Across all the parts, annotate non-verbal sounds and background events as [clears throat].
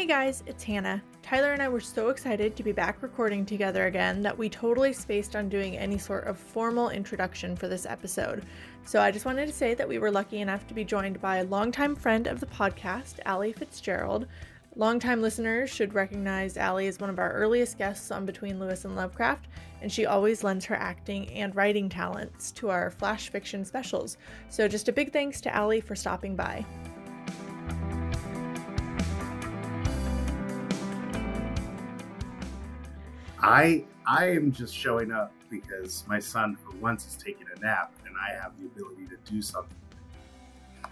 Hey guys, it's Hannah. Tyler and I were so excited to be back recording together again that we totally spaced on doing any sort of formal introduction for this episode. So I just wanted to say that we were lucky enough to be joined by a longtime friend of the podcast, Allie Fitzgerald. Longtime listeners should recognize Allie as one of our earliest guests on Between Lewis and Lovecraft, and she always lends her acting and writing talents to our flash fiction specials. So just a big thanks to Allie for stopping by. I I am just showing up because my son for once is taking a nap and I have the ability to do something.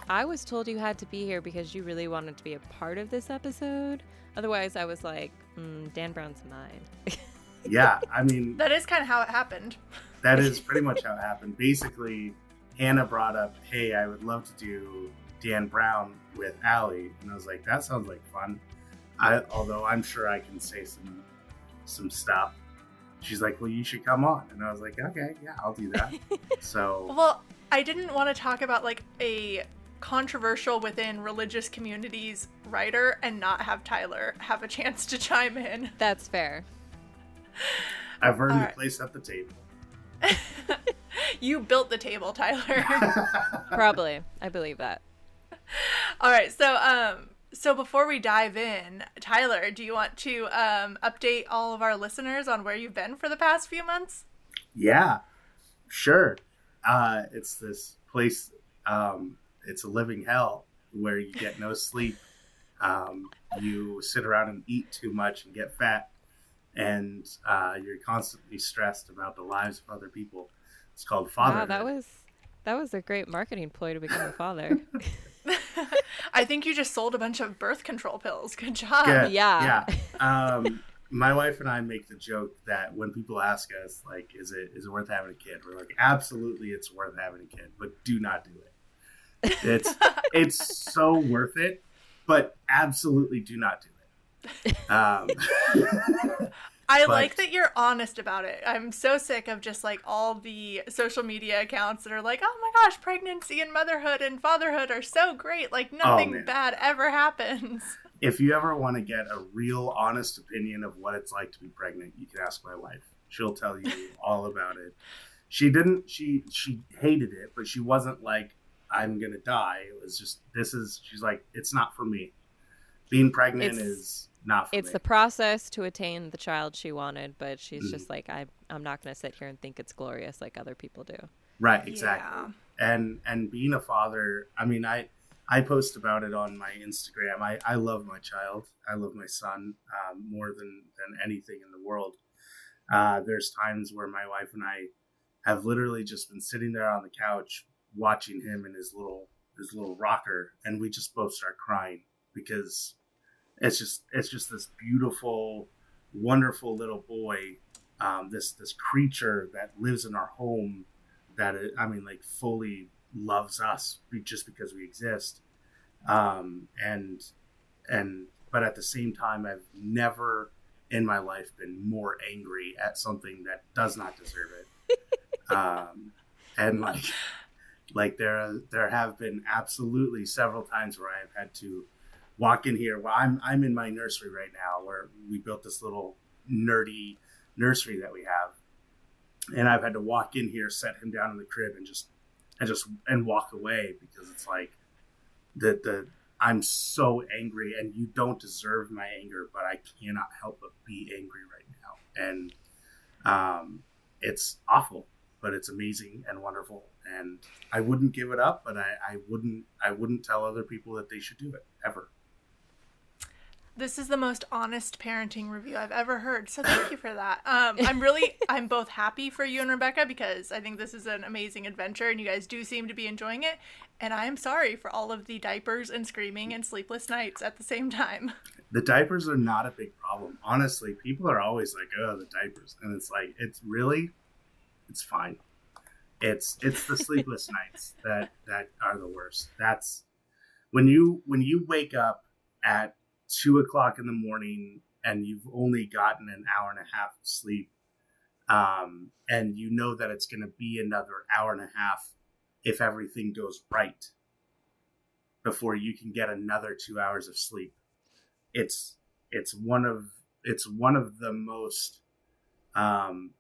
I was told you had to be here because you really wanted to be a part of this episode. Otherwise, I was like, mm, Dan Brown's mine. [laughs] yeah, I mean that is kind of how it happened. That is [laughs] pretty much how it happened. Basically, Hannah brought up, "Hey, I would love to do Dan Brown with Allie," and I was like, "That sounds like fun." I, although I'm sure I can say some some stuff. She's like, "Well, you should come on," and I was like, "Okay, yeah, I'll do that." [laughs] so, well, I didn't want to talk about like a controversial within religious communities writer and not have Tyler have a chance to chime in. That's fair. I've earned right. place at the table. [laughs] you built the table, Tyler. [laughs] Probably. I believe that. All right. So, um, so before we dive in, Tyler, do you want to um, update all of our listeners on where you've been for the past few months? Yeah, sure. Uh, it's this place. Um, it's a living hell where you get no sleep. Um, you sit around and eat too much and get fat, and uh, you're constantly stressed about the lives of other people. It's called father. Wow, that was that was a great marketing ploy to become a father. [laughs] [laughs] I think you just sold a bunch of birth control pills. Good job. Good. Yeah. Yeah. Um, my wife and I make the joke that when people ask us, like, is it is it worth having a kid? We're like, absolutely, it's worth having a kid, but do not do it. It's [laughs] it's so worth it, but absolutely do not do it. Um, [laughs] I but, like that you're honest about it. I'm so sick of just like all the social media accounts that are like, "Oh my gosh, pregnancy and motherhood and fatherhood are so great. Like oh, nothing oh, bad ever happens." [laughs] If you ever want to get a real honest opinion of what it's like to be pregnant, you can ask my wife. She'll tell you [laughs] all about it. She didn't she she hated it, but she wasn't like I'm going to die. It was just this is she's like it's not for me. Being pregnant it's... is not it's me. the process to attain the child she wanted but she's mm. just like I, i'm not going to sit here and think it's glorious like other people do right exactly yeah. and and being a father i mean i i post about it on my instagram i i love my child i love my son um, more than than anything in the world uh, there's times where my wife and i have literally just been sitting there on the couch watching him in his little his little rocker and we just both start crying because it's just it's just this beautiful, wonderful little boy, um, this this creature that lives in our home, that it, I mean, like fully loves us just because we exist, um, and and but at the same time, I've never in my life been more angry at something that does not deserve it, [laughs] um, and like like there there have been absolutely several times where I've had to walk in here. Well, I'm I'm in my nursery right now, where we built this little nerdy nursery that we have, and I've had to walk in here, set him down in the crib, and just and just and walk away because it's like the the I'm so angry, and you don't deserve my anger, but I cannot help but be angry right now, and um, it's awful, but it's amazing and wonderful, and I wouldn't give it up, but I, I wouldn't I wouldn't tell other people that they should do it ever. This is the most honest parenting review I've ever heard. So thank you for that. Um, I'm really, [laughs] I'm both happy for you and Rebecca because I think this is an amazing adventure and you guys do seem to be enjoying it. And I am sorry for all of the diapers and screaming and sleepless nights at the same time. [laughs] The diapers are not a big problem. Honestly, people are always like, oh, the diapers. And it's like, it's really, it's fine. It's, it's the sleepless [laughs] nights that, that are the worst. That's when you, when you wake up at two o'clock in the morning and you've only gotten an hour and a half of sleep, um, and you know that it's going to be another hour and a half if everything goes right before you can get another two hours of sleep. It's it's one of it's one of the most um,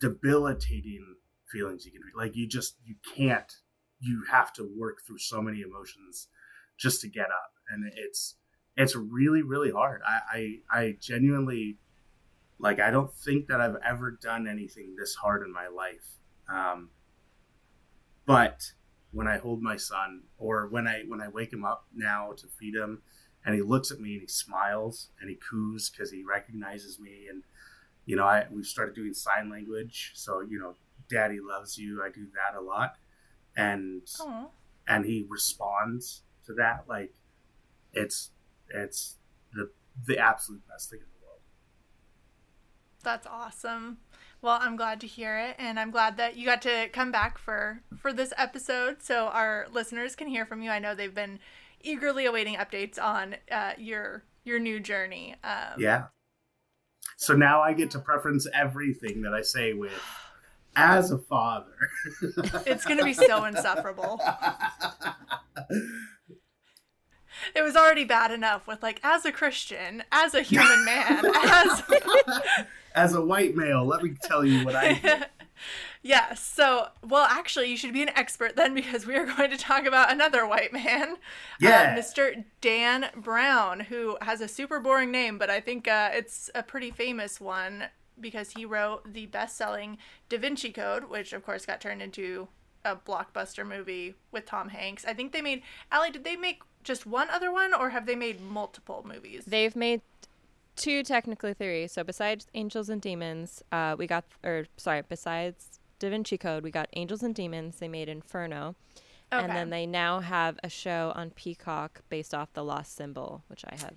debilitating feelings you can be. like you just you can't you have to work through so many emotions just to get up and it's it's really really hard. I i, I genuinely like i don't think that i've ever done anything this hard in my life. Um, but when i hold my son or when i when i wake him up now to feed him and he looks at me and he smiles and he coos because he recognizes me. And you know i we've started doing sign language. So you know daddy loves you. I do that a lot. And Aww. and he responds to that. Like it's it's the the absolute best thing in the world that's awesome well i'm glad to hear it and i'm glad that you got to come back for for this episode so our listeners can hear from you i know they've been eagerly awaiting updates on uh, your your new journey um, yeah so now i get to preference everything that i say with as a father. it's going to be so insufferable. [laughs] It was already bad enough with like as a Christian, as a human man, [laughs] as as a white male. Let me tell you what I. [laughs] Yes. So, well, actually, you should be an expert then because we are going to talk about another white man, uh, yeah, uh, Mr. Dan Brown, who has a super boring name, but I think uh, it's a pretty famous one because he wrote the best-selling Da Vinci Code, which of course got turned into a blockbuster movie with Tom Hanks. I think they made Allie. Did they make just one other one, or have they made multiple movies? They've made two, technically three. So besides Angels and Demons, uh, we got, or sorry, besides Da Vinci Code, we got Angels and Demons. They made Inferno. Okay. And then they now have a show on Peacock based off The Lost Symbol, which I have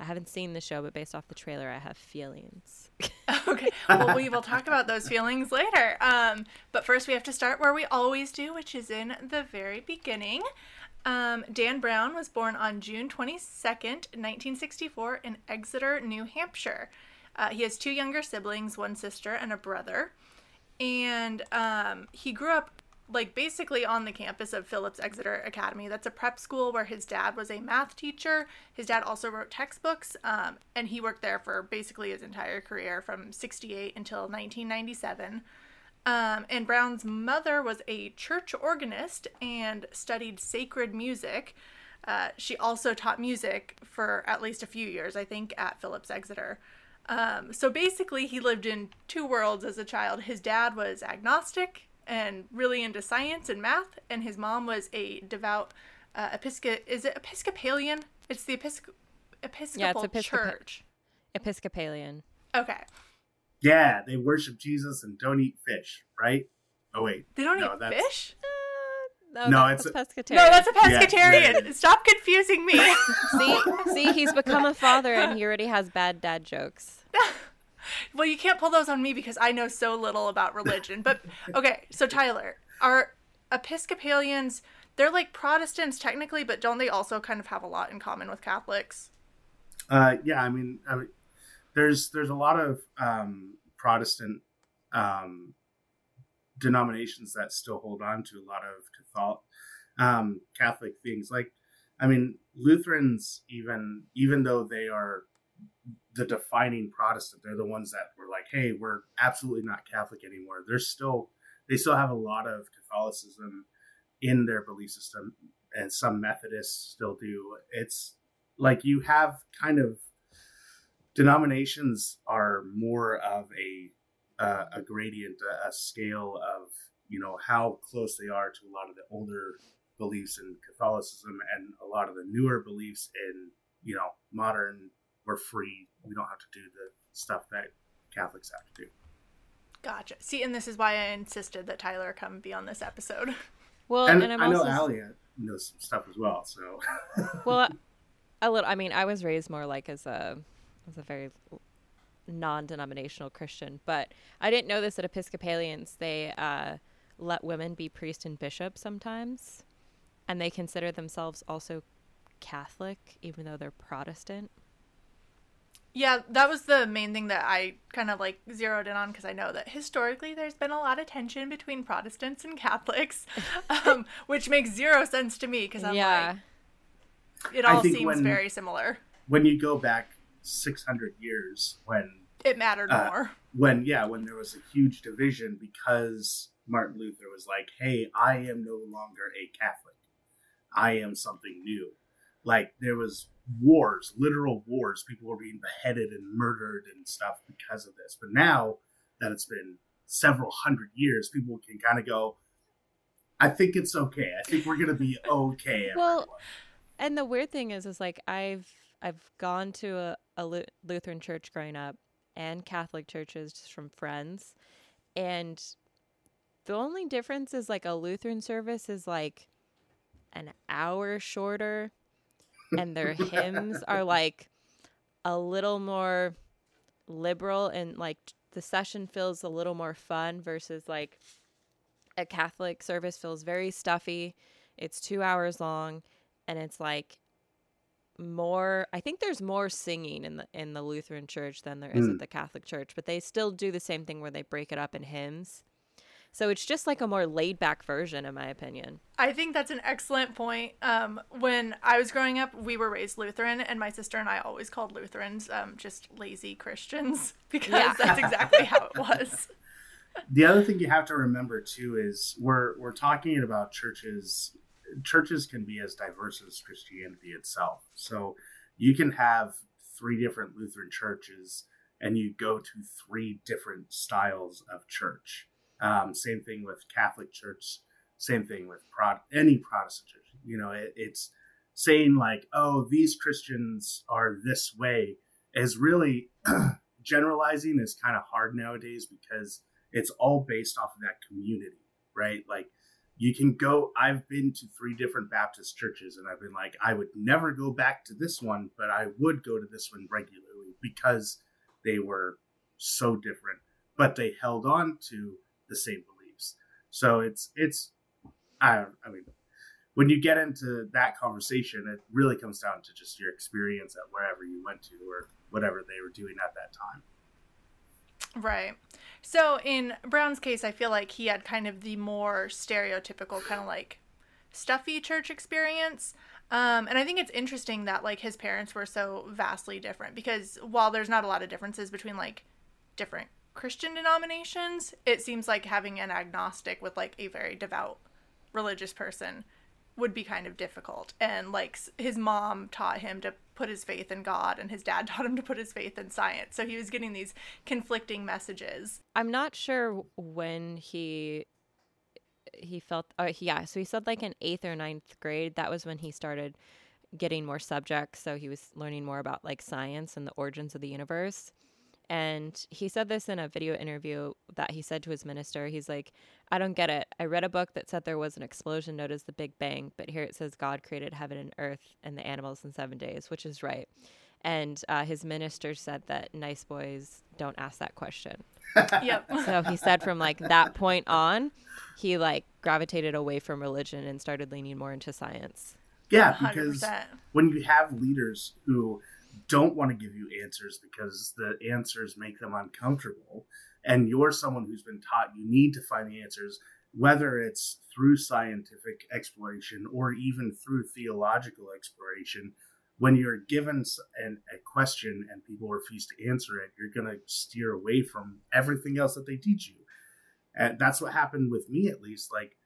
I haven't seen the show, but based off the trailer, I have feelings. [laughs] [laughs] okay. Well, we will talk about those feelings later. Um, but first, we have to start where we always do, which is in the very beginning. Um, Dan Brown was born on June 22nd, 1964, in Exeter, New Hampshire. Uh, he has two younger siblings, one sister and a brother. And um, he grew up like basically on the campus of Phillips Exeter Academy. That's a prep school where his dad was a math teacher. His dad also wrote textbooks, um, and he worked there for basically his entire career from 68 until 1997. Um, and Brown's mother was a church organist and studied sacred music. Uh, she also taught music for at least a few years, I think, at Phillips Exeter. Um, so basically, he lived in two worlds as a child. His dad was agnostic, and really into science and math. And his mom was a devout uh. Is it Episcopalian? It's the Episcopal Episcopal yeah, it's Episcopa- Church. Episcopalian. Okay. Yeah, they worship Jesus and don't eat fish, right? Oh wait, they don't no, eat that's... fish. Uh, no, no it's a pescatarian. No, that's a pescatarian. Yeah, Stop confusing me. [laughs] see, see, he's become a father and he already has bad dad jokes. [laughs] well, you can't pull those on me because I know so little about religion. But okay, so Tyler, are Episcopalians they're like Protestants technically, but don't they also kind of have a lot in common with Catholics? Uh, yeah, I mean, I mean, there's there's a lot of um, Protestant um, denominations that still hold on to a lot of Catholic um, Catholic things. Like, I mean, Lutherans even even though they are the defining Protestant. They're the ones that were like, "Hey, we're absolutely not Catholic anymore." They're still they still have a lot of Catholicism in their belief system, and some Methodists still do. It's like you have kind of denominations are more of a uh, a gradient, a, a scale of you know how close they are to a lot of the older beliefs in Catholicism and a lot of the newer beliefs in you know modern we're free. We don't have to do the stuff that Catholics have to do. Gotcha. See, and this is why I insisted that Tyler come be on this episode. [laughs] Well, and, and i know also... Allie knows some stuff as well. So. [laughs] well, a little. I mean, I was raised more like as a as a very non-denominational Christian, but I didn't know this that Episcopalians they uh, let women be priest and bishop sometimes, and they consider themselves also Catholic even though they're Protestant. Yeah, that was the main thing that I kind of like zeroed in on because I know that historically there's been a lot of tension between Protestants and Catholics, [laughs] um, which makes zero sense to me because I'm yeah. like, it all seems when, very similar. When you go back 600 years when it mattered uh, more. When yeah, when there was a huge division because Martin Luther was like, "Hey, I am no longer a Catholic. I am something new." Like there was wars, literal wars. People were being beheaded and murdered and stuff because of this. But now that it's been several hundred years, people can kind of go, I think it's okay. I think we're gonna be okay. [laughs] well, and the weird thing is, is like I've I've gone to a, a Lutheran church growing up and Catholic churches just from friends, and the only difference is like a Lutheran service is like an hour shorter and their [laughs] hymns are like a little more liberal and like the session feels a little more fun versus like a Catholic service feels very stuffy. It's two hours long and it's like more I think there's more singing in the in the Lutheran church than there is mm. at the Catholic church, but they still do the same thing where they break it up in hymns. So it's just like a more laid back version, in my opinion. I think that's an excellent point. Um, when I was growing up, we were raised Lutheran, and my sister and I always called Lutherans um, just lazy Christians [laughs] because yeah. that's exactly how it was. [laughs] The other thing you have to remember too is we're we're talking about churches. Churches can be as diverse as Christianity itself. So you can have three different Lutheran churches, and you go to three different styles of church um, same thing with Catholic Church. Same thing with Prot- any Protestant church. You know, it, it's saying like, "Oh, these Christians are this way," is really [clears throat] generalizing is kind of hard nowadays because it's all based off of that community, right? Like you can go I've been to three different Baptist churches and I've been like I would never go back to this one, but I would go to this one regularly because they were so different, but they held on to the same beliefs. So it's it's I I mean when you get into that conversation, it really comes down to just your experience at wherever you went to or whatever they were doing at that time. Right. So in Brown's case, I feel like he had kind of the more stereotypical kind of like stuffy church experience. Um, and I think it's interesting that like his parents were so vastly different because while there's not a lot of differences between like different Christian denominations, it seems like having an agnostic with like a very devout religious person would be kind of difficult. And like his mom taught him to put his faith in God, and his dad [laughs] taught him to put his faith in science. So he was getting these conflicting messages. I'm not sure when he he felt uh, yeah so he said like in eighth or ninth grade that was when he started getting more subjects so he was learning more about like science and the origins of the universe and he said this in a video interview that he said to his minister. He's like, I don't get it. I read a book that said there was an explosion known as the Big Bang, but here it says God created heaven and earth and the animals in seven days, which is right. And uh, his minister said that nice boys don't ask that question. [laughs] yep. [laughs] So he said from like that point on, he like gravitated away from religion and started leaning more into science. Yeah, because 100%. when you have leaders who don't want to give you answers because the answers make them uncomfortable. And you're someone who's been taught you need to find the answers whether it's through scientific exploration or even through theological exploration. When you're given an, a question and people refuse to answer it you're going to steer away from everything else that they teach you. And that's what happened with me at least like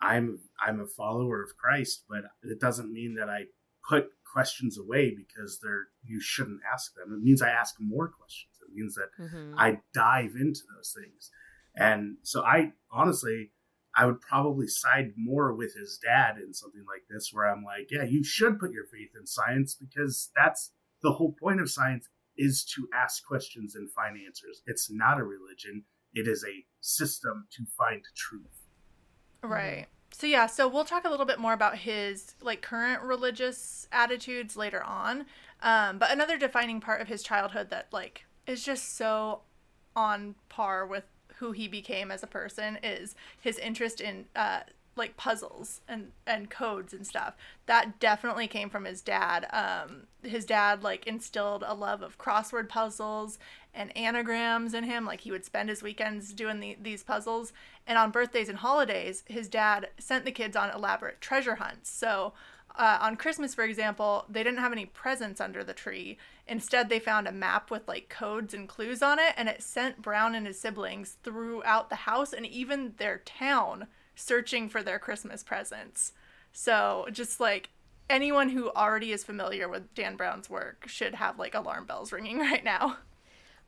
i'm i'm a follower of christ but it doesn't mean that i put questions away because they're you shouldn't ask them. It means I ask more questions. It means that mm-hmm. I dive into those things. And so I honestly I would probably side more with his dad in something like this where I'm like, yeah, you should put your faith in science because that's the whole point of science is to ask questions and find answers. It's not a religion. It is a system to find truth. Right. So yeah, so we'll talk a little bit more about his like current religious attitudes later on. Um, but another defining part of his childhood that like is just so on par with who he became as a person is his interest in uh, like puzzles and and codes and stuff that definitely came from his dad um his dad like instilled a love of crossword puzzles and anagrams in him like he would spend his weekends doing the, these puzzles and on birthdays and holidays his dad sent the kids on elaborate treasure hunts so uh, on Christmas, for example, they didn't have any presents under the tree. Instead, they found a map with like codes and clues on it, and it sent Brown and his siblings throughout the house and even their town searching for their Christmas presents. So, just like anyone who already is familiar with Dan Brown's work should have like alarm bells ringing [laughs] right now.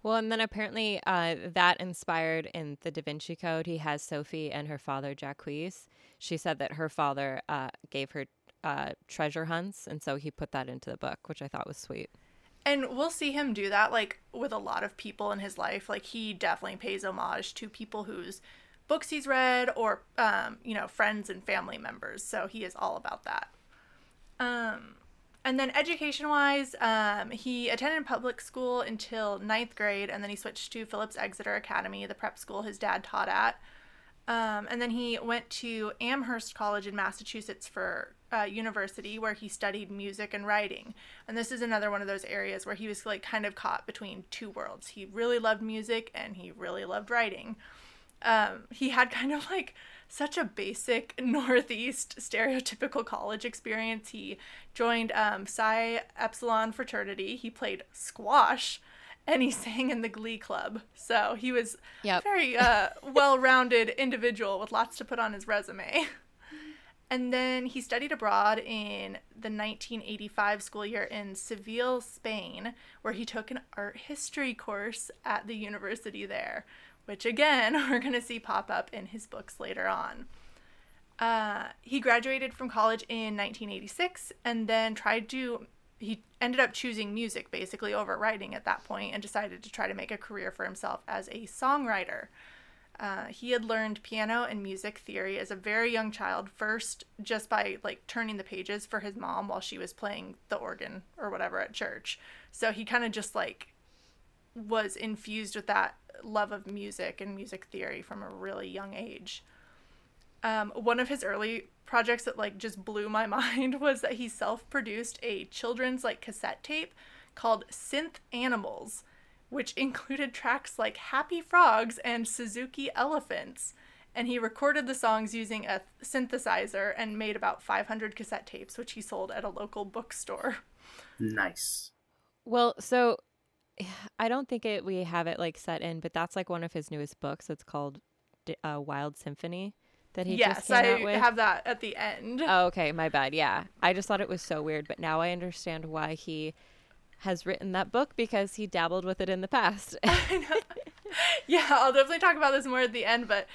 Well, and then apparently uh, that inspired in the Da Vinci Code. He has Sophie and her father, Jacques. She said that her father uh, gave her uh, treasure hunts, and so he put that into the book, which I thought was sweet. And we'll see him do that like with a lot of people in his life. Like he definitely pays homage to people whose books he's read or um, you know, friends and family members. So he is all about that. Um and then education wise, um, he attended public school until ninth grade, and then he switched to Phillips Exeter Academy, the prep school his dad taught at. Um, and then he went to Amherst College in Massachusetts for uh, university, where he studied music and writing. And this is another one of those areas where he was like kind of caught between two worlds. He really loved music and he really loved writing. Um, he had kind of like such a basic [laughs] Northeast stereotypical college experience. He joined um, Psi Upsilon fraternity. He played squash and he [laughs] sang in the glee club. So he was yep. very uh, [laughs] well-rounded individual with lots to put on his resume. And then he studied abroad in the 1985 school year in Seville, Spain, where he took an art history course at the university there, which again, [laughs] we're going to see pop up in his books later on. Uh, he graduated from college in 1986 and then tried to he ended up choosing music basically over writing at that point and decided to try to make a career for himself as a songwriter. Uh, he had learned piano and music theory as a very young child, first just by like turning the pages for his mom while she was playing the organ or whatever at church. So he kind of just like was infused with that love of music and music theory from a really young age. Um, one of his early projects that like just blew my [laughs] mind was that he self-produced a children's like cassette tape called Synth Animals, which included tracks like Happy Frogs and Suzuki Elephants. And he recorded the songs using a synthesizer and made about 500 cassette tapes, which he sold at a local bookstore. Nice. Well, so I don't think it we have it like set in, but that's like one of his newest books. It's called uh, Wild Symphony that he yes, just came I out with? have that at the end. Oh, okay, my bad. Yeah, I just thought it was so weird, but now I understand why he has written that book because he dabbled with it in the past. [laughs] yeah, I'll definitely talk about this more at the end, but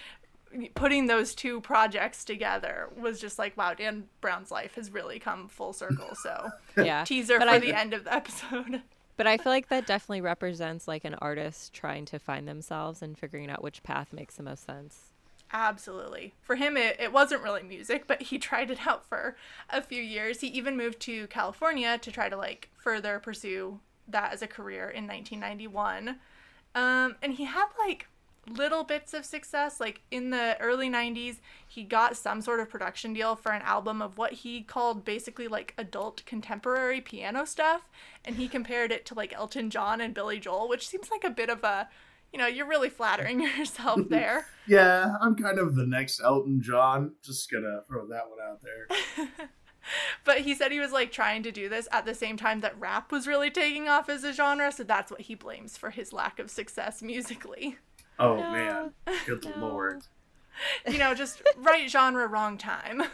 putting those two projects together was just like wow dan brown's life has really come full circle so [laughs] yeah teaser but for I, the end of the episode [laughs] but i feel like that definitely represents like an artist trying to find themselves and figuring out which path makes the most sense Absolutely. For him, it, it wasn't really music, but he [laughs] tried it out for a few years. He even moved to California to try to like further pursue that as a career in 1991. Um, and he had like little bits of success. Like in the early 90s, he got some sort of production deal for an album of what he called basically like adult contemporary piano stuff. And he compared it to like Elton John and Billy Joel, which seems like a bit of a you know, you're really flattering [laughs] yourself there. yeah, I'm kind of the next Elton John. Just gonna throw that one out there. [laughs] but he said he was like trying to do this at the same time that rap was really taking off as a genre, so that's what he blames for his lack of success musically. Oh no. man, good [laughs] no. lord. You know, just right genre, wrong time. [laughs]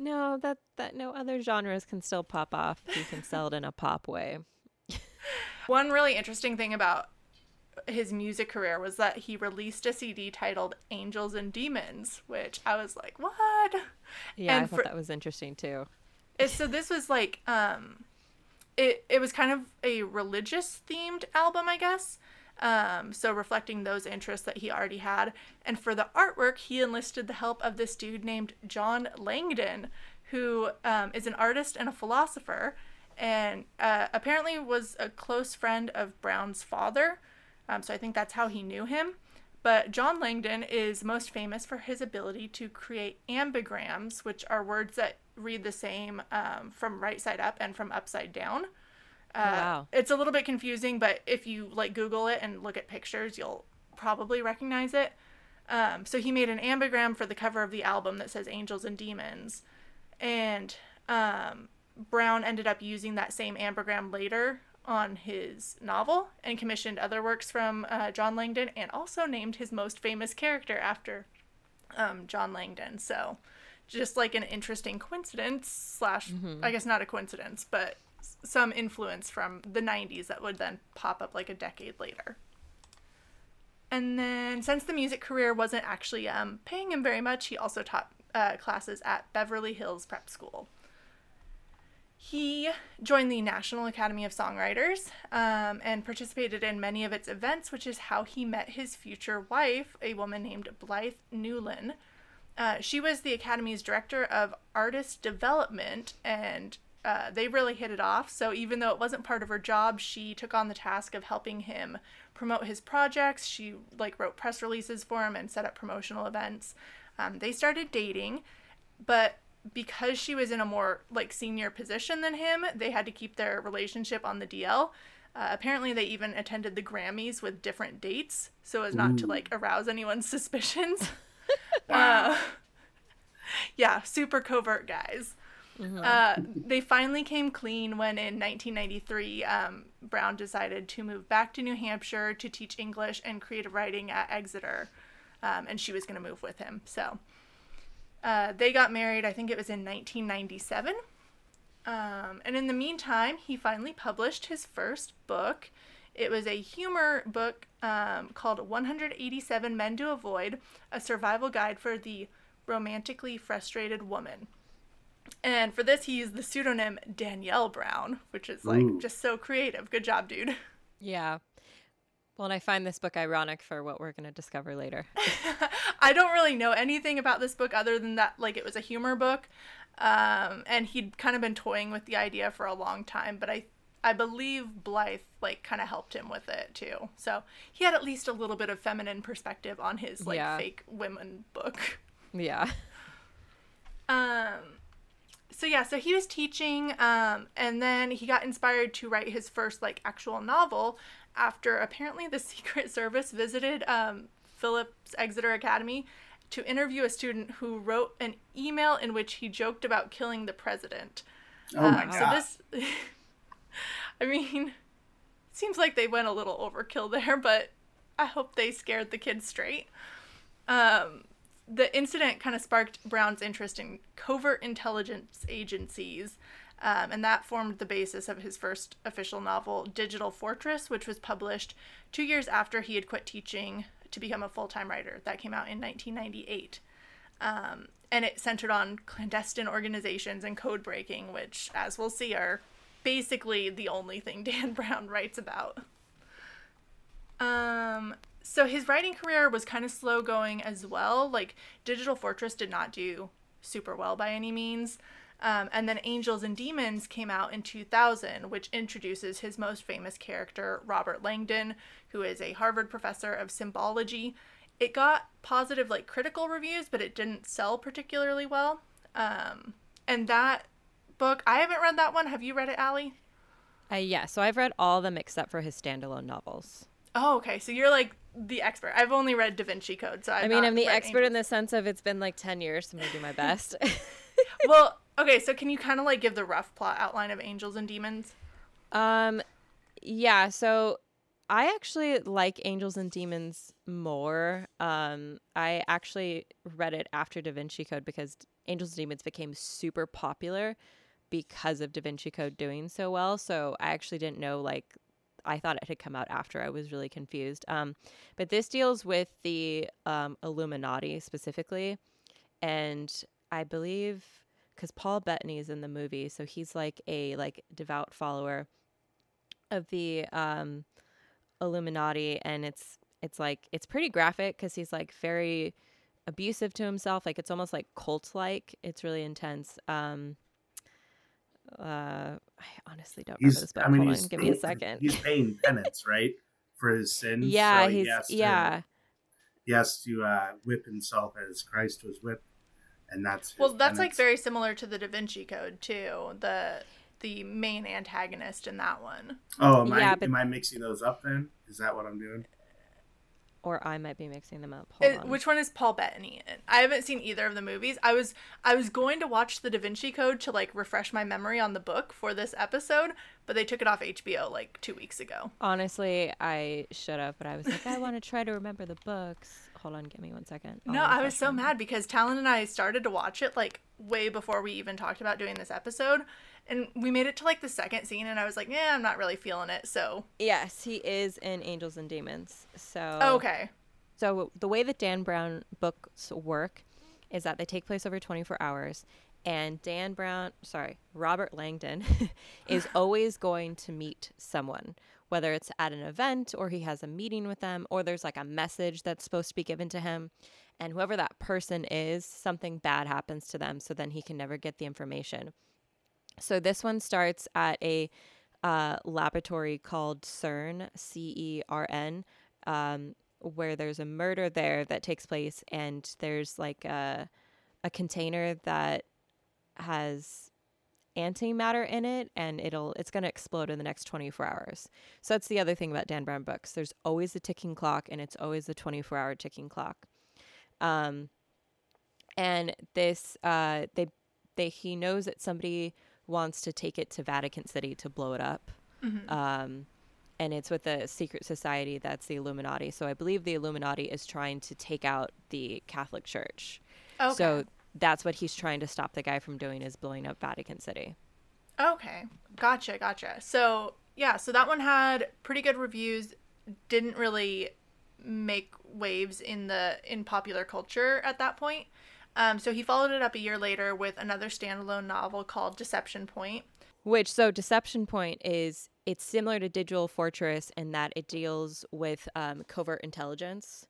No, that that no other genres can still pop off you can sell it in a pop way. One really interesting thing about his music career was that he released a CD titled Angels and Demons, which I was like, what? Yeah, and I thought for, that was interesting too. so this was like, um, it it was kind of a religious themed album, I guess. Um, so reflecting those interests that he already had. And for the artwork, he enlisted the help of this dude named John Langdon, who um, is an artist and a philosopher, and uh, apparently was a close friend of Brown's father. Um, so I think that's how he knew him. But John Langdon is most famous for his ability to create ambigrams, which are words that read the same um, from right side up and from upside down. Uh, oh, wow. It's a little bit confusing, but if you like Google it and look at pictures, you'll probably recognize it. Um, so he made an ambigram for the cover of the album that says Angels and Demons. And um, Brown ended up using that same ambigram later on his novel and commissioned other works from uh, John Langdon and also named his most famous character after um, John Langdon. So just like an interesting coincidence slash mm-hmm. I guess not a coincidence, but some influence from the 90s that would then pop up like a decade later. And then, since the music career wasn't actually um, paying him very much, he also taught uh, classes at Beverly Hills Prep School. He joined the National Academy of Songwriters um, and participated in many of its events, which is how he met his future wife, a woman named Blythe Newlin. Uh, she was the Academy's director of artist development, and uh, they really hit it off. So even though it wasn't part of her job, she took on the task of helping him promote his projects. She like wrote press releases for him and set up promotional events. Um, they started dating, but because she was in a more like senior position than him, they had to keep their relationship on the DL. Uh, apparently, they even attended the Grammys with different dates so as not Ooh. to like arouse anyone's [laughs] suspicions. [laughs] wow. Uh, [laughs] yeah, super covert guys. Mm-hmm. Uh, they finally came clean when in 1993, um, Brown decided to move back to New Hampshire to teach English and creative writing at Exeter. Um, and she was going to move with him. So uh, they got married, I think it was in 1997. Um, and in the meantime, he finally published his first book. It was a humor book um, called 187 Men to Avoid A Survival Guide for the Romantically Frustrated Woman. And for this, he used the pseudonym Danielle Brown, which is like Ooh. just so creative. Good job, dude. [laughs] Yeah. Well, and I find this book ironic for what we're going to discover later. [laughs] I don't really know anything about this book other than that, like, it was a humor book. Um, and he'd kind of been toying with the idea for a long time, but I I believe Blythe like kind of helped him with it too. So he had at least a little bit of feminine perspective on his like yeah. fake women book. Yeah. [laughs] Um so yeah, so he was teaching, um, and then he got inspired to write his first like actual novel after apparently the [laughs] Secret Service visited um, Phillips Exeter Academy to interview a student who wrote an email in which he joked about killing the president. Oh my um, god! So this, [laughs] I mean, seems like they went a little overkill there, but I hope they scared the kids straight. Um, the incident kind of sparked Brown's interest in covert intelligence agencies, um, and that formed the basis of his first official novel, Digital Fortress, which was published two years after he had quit teaching to become a full time writer. That came out in 1998. Um, and it centered on clandestine organizations and code breaking, which, as we'll see, are basically the only thing [laughs] Dan Brown writes about. Um, so his writing career was kind of slow going as well. Like Digital Fortress did not do super well by any means. Um, and then Angels and Demons came out in 2000, which introduces his most famous character, Robert Langdon, who is a Harvard professor of symbology. It got positive, like critical reviews, but it didn't sell particularly well. Um, and that book, I haven't read that one. Have you read it, Allie? Uh, yeah, so I've read all of them except for his standalone novels. Oh, okay. So you're like the expert. I've only read Da Vinci Code, so I've i mean, I'm the expert Angels. in the sense of it's been like ten years, so I'm gonna do my best. [laughs] [laughs] well, okay. So can you kind of like give the rough plot outline of Angels and Demons? Um, yeah. So I actually like Angels and Demons more. Um, I actually read it after Da Vinci Code because Angels and Demons became super popular because of Da Vinci Code doing so well. So I actually didn't know like I thought it had come out after. I was really confused. Um, but this deals with the um, Illuminati specifically, and I believe because Paul Bettany is in the movie, so he's like a like devout follower of the um, Illuminati, and it's it's like it's pretty graphic because he's like very abusive to himself. Like it's almost like cult like. It's really intense. Um, uh, I honestly don't he's, remember this book. I mean, Hold on, give me a second. He's paying [laughs] penance, right, for his sins. Yeah, so he's he yeah. He has to uh, whip himself as Christ was whipped, and that's well. That's penance. like very similar to the Da Vinci Code too. The the main antagonist in that one. Oh, am, yeah, I, but... am I mixing those up then? Is that what I'm doing? Or I might be mixing them up. It, which one is Paul Bettany in? I haven't seen either of the movies. I was I was going to watch The Da Vinci Code to like refresh my memory on the book for this episode, but they took it off HBO like two weeks ago. Honestly, I should have, but I was like, I want to try to remember the books. Hold on, give me one second. No, I was so mad because Talon and I started to watch it like way before we even talked about doing this episode, and we made it to like the second scene and i was like yeah i'm not really feeling it so. Yes he is in angels and demons so okay. So the way that dan brown books work is that they take place over 24 hours and dan brown sorry robert langdon [laughs] is [sighs] always going to meet someone whether it's at an event or he has a meeting with them or there's like a message that's supposed to be given to him and whoever that person is something bad happens to them so then he can never get the information so this one starts at a uh, laboratory called CERN, C E R N, um, where there's a murder there that takes place, and there's like a, a container that has antimatter in it and it'll it's going to explode in the next 24 hours. So that's the other thing about Dan Brown books. There's always a ticking clock and it's always a 24 hour ticking clock. Um and this uh they they he knows that somebody wants to take it to Vatican City to blow it up. Mm-hmm. Um, and it's with a secret society that's the Illuminati. So I believe the Illuminati is trying to take out the Catholic Church. Okay. So that's what he's trying to stop the guy from doing is blowing up Vatican City. Okay. Gotcha, gotcha. So yeah, so that one had pretty good reviews. Didn't really make waves in the in popular culture at that point. Um, so he followed it up a year later with another standalone novel called Deception Point. Which, so Deception Point is, it's similar to Digital Fortress in that it deals with um, covert intelligence.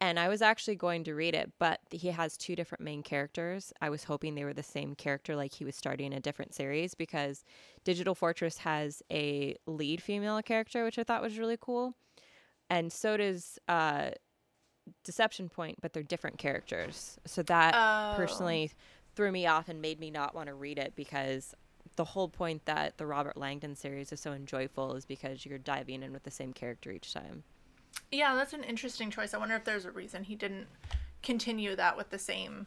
And I was actually going to read it, but he has two different main characters. I was hoping they were the same character, like he was starting a different series, because Digital Fortress has a lead female character, which I thought was really cool. And so does uh, Deception Point, but they're different characters. So that oh. personally threw me off and made me not want to read it because the whole point that the Robert Langdon series is so enjoyable is because you're diving in with the same character each time. Yeah, that's an interesting choice. I wonder if there's a reason he didn't continue that with the same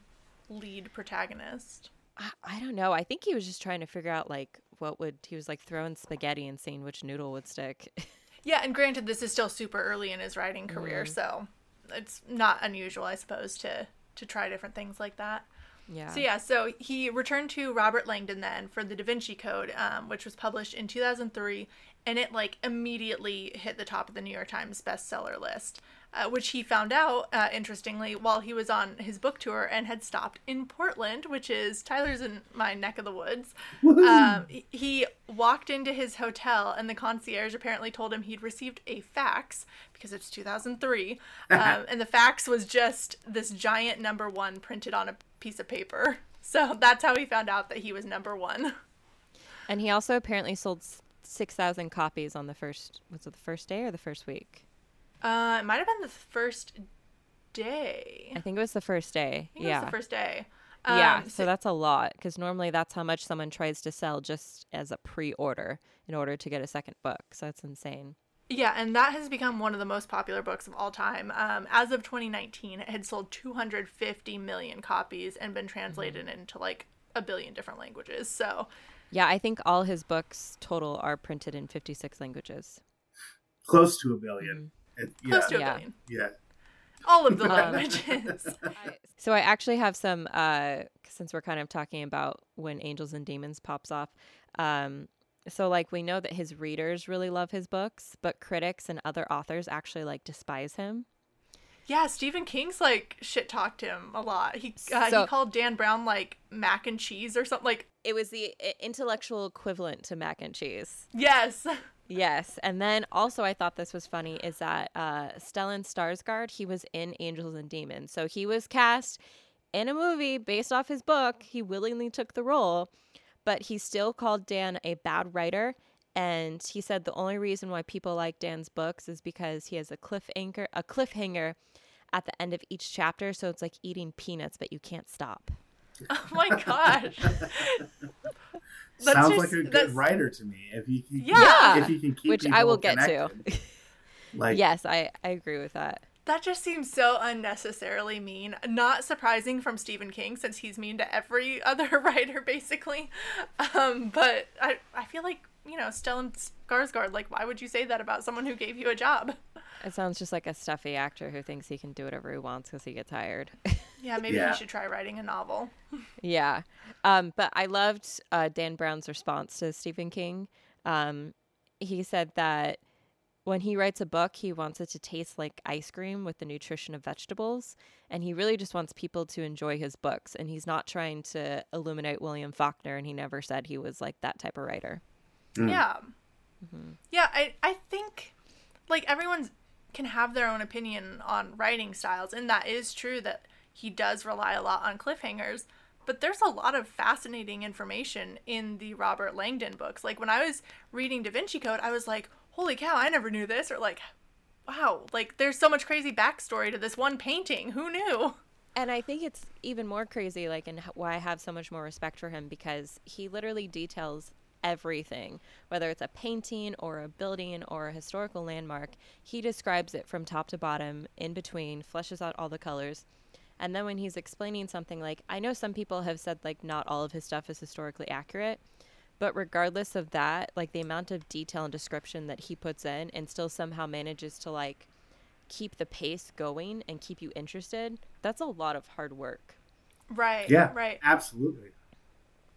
lead protagonist. I, I don't know. I think he was just trying to figure out like what would he was like throwing spaghetti and seeing which noodle would stick. [laughs] yeah, and granted this is still super early in his writing career, mm. so it's not unusual, I suppose, to to try different things like that. Yeah. So yeah, so he returned to Robert Langdon then for the Da Vinci Code, um, which was published in 2003, and it like immediately hit the top of the New York Times bestseller list uh, which he found out, uh, interestingly, while he was on his book tour and had stopped in Portland, which is Tyler's in my neck of the woods. Um, he walked into his hotel, and the concierge apparently told him he'd received a fax because it's 2003. um, and the fax was just this giant number one printed on a piece of paper. [laughs] So that's how he found out that he was number one. And he also apparently sold 6,000 copies on the first, was it the first day or the first week? Uh, it might have been the first day. I think it was the first day. yeah, the first day. Um, yeah, so, so that's a lot because normally that's how much someone tries to sell just as a pre-order in order to get a second book. So that's insane. Yeah, and that has become one of the most popular books of all time. Um, as of 2019, it had sold 250 million copies and been translated mm-hmm. into like a billion different languages. So, yeah, I think all his books total are printed in 56 languages. Close to a 1000000000 mm-hmm. It, yeah. Close to a yeah. billion. Yeah. All of the [laughs] languages. [laughs] so I actually have some, uh, since we're kind of talking about when Angels and Demons pops off. Um, so like we know that his readers really love his books, but critics and other authors actually like despise him. Yeah, Stephen King's like shit talked him a lot. He uh, so, he called Dan Brown like mac and cheese or something. Like it was the intellectual equivalent to mac and cheese. Yes. [laughs] Yes, and then also I thought this was funny is that uh, Stellan Skarsgård he was in Angels and Demons, so he was cast in a movie based off his book. He willingly took the role, but he still called Dan a bad writer, and he said the only reason why people like Dan's books is because he has a cliffhanger a cliffhanger at the end of each chapter, so it's like eating peanuts, but you can't stop. Oh my gosh. [laughs] Sounds just, like a good writer to me. If you can, yeah, if you can keep which I will get connected. to. [laughs] Like Yes, I, I agree with that. That just seems so unnecessarily mean. Not surprising from Stephen King since he's mean to every [laughs] other writer basically. Um, but I I feel like, you know, Stellan Skarsgård, like why would you say that about someone who gave you a job? It sounds just like a stuffy actor who thinks he can do whatever he wants because he gets hired. Yeah, maybe yeah. he should try writing a novel. [laughs] yeah. Um, but I loved uh, Dan Brown's response to Stephen King. Um, he said that when he writes a book, he wants it to taste like ice cream with the nutrition of vegetables. And he really just wants people to enjoy his books. And he's not trying to illuminate William Faulkner. And he never said he was like that type of writer. Mm. Yeah. Mm-hmm. Yeah, I, I think like everyone's can have their own opinion on writing styles. And that is true that he does rely a lot on cliffhangers. But there's a lot of fascinating information in the Robert Langdon books. Like when I was reading Da Vinci Code, I was like, holy cow, I never knew this. Or like, wow, like there's so much crazy backstory to this one painting. Who knew? And I think it's even more crazy, like, and why I have so much more respect for him because he literally details everything, whether it's a painting or a building or a historical landmark. He describes it from top to bottom, in between, fleshes out all the colors. And then when he's explaining something like, I know some people have said like not all of his stuff is historically accurate, but regardless of that, like the amount of detail and description that he puts in and still somehow manages to like keep the pace going and keep you interested, that's a lot of hard work. Right. Yeah. Right. Absolutely.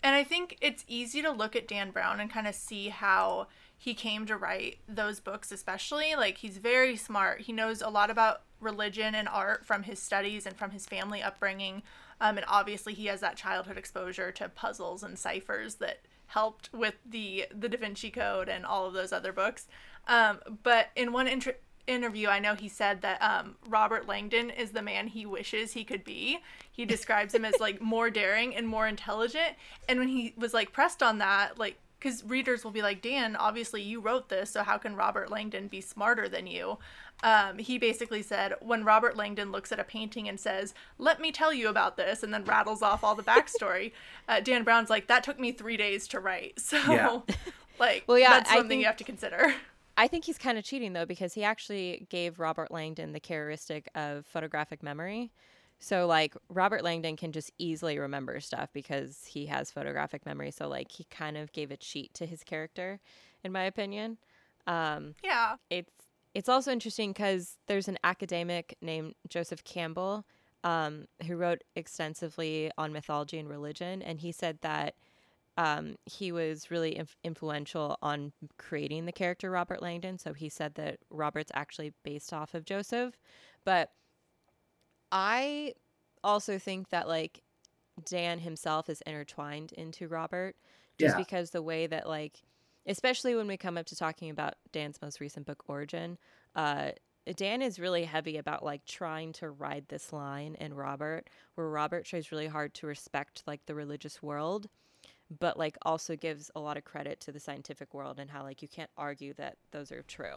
And I think it's easy to look at Dan Brown and kind of see how he came to write those books, especially. Like, he's very smart. He knows a lot about religion and art from his studies and from his family upbringing. Um, and obviously, he has that childhood exposure to puzzles and ciphers that helped with the the Da Vinci Code and all of those other books. Um, but in one inter- interview, I know he said that um, Robert Langdon is the man he wishes he could be. He describes him as like [laughs] more daring and more intelligent. And when he was like pressed on that, like because readers will be like, Dan, obviously you wrote this, so how can Robert Langdon be smarter than you? Um, he basically said, when Robert Langdon looks at a painting and says, let me tell you about this, and then rattles off all the backstory, [laughs] uh, Dan Brown's like, that took me three days to write. [laughs] So, yeah. [laughs] like, well, yeah, that's something think, you have to consider. I think he's kind of cheating, though, because he actually gave Robert Langdon the characteristic of photographic memory. So like Robert Langdon can just easily remember stuff because he has photographic memory. So like he kind of gave a cheat to his character, in my opinion. Um, yeah, it's it's also interesting because there's an academic named Joseph Campbell um, who wrote extensively on mythology and religion, and he said that um, he was really inf- influential on creating the character Robert Langdon. So he said that Robert's actually based off of Joseph, but I also think that like Dan himself is intertwined into Robert just yeah. because the way that like especially when we come up to talking about Dan's most recent book Origin, uh Dan is really heavy about like trying to ride this line in Robert where Robert tries really hard to respect like the religious world but like also gives a lot of credit to the scientific world and how like you can't argue that those are true.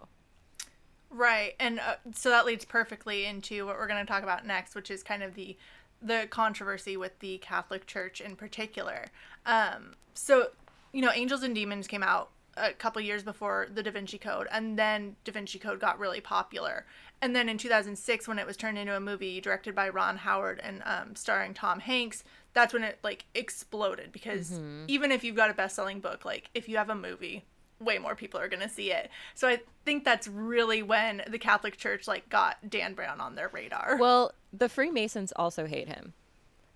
Right. And uh, so that leads perfectly into what we're going to talk about next, which is kind of the the controversy with the Catholic Church in particular. Um, so, you know, Angels and Demons came out a couple years before the Da Vinci Code, and then Da Vinci Code got really popular. And then in 2006, when it was turned into a movie directed by Ron Howard and um, starring Tom Hanks, that's when it like exploded because mm-hmm. even if you've got a best-selling book, like if you have a movie, way more people are going to see it. So I think that's really when the Catholic Church like got Dan Brown on their radar. Well, the Freemasons also hate him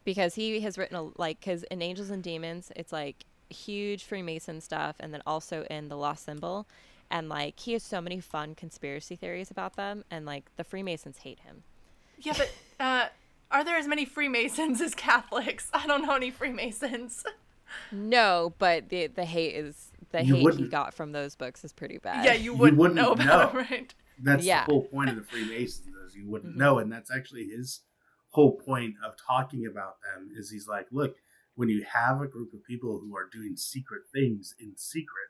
because he has written a like cuz in Angels and Demons, it's like huge Freemason stuff and then also in The Lost Symbol and like he has so many fun conspiracy theories about them and like the Freemasons hate him. Yeah, but [laughs] uh are there as many Freemasons as Catholics? [laughs] I don't know any Freemasons. [laughs] No, but the the hate is the you hate he got from those books is pretty bad. Yeah, you wouldn't, you wouldn't know [laughs] about know. it, right? That's yeah. the whole point of the Freemasons is you wouldn't mm-hmm. know, and that's actually his whole point of talking about them. Is he's like, look, when you have a group of people who are doing secret things in secret,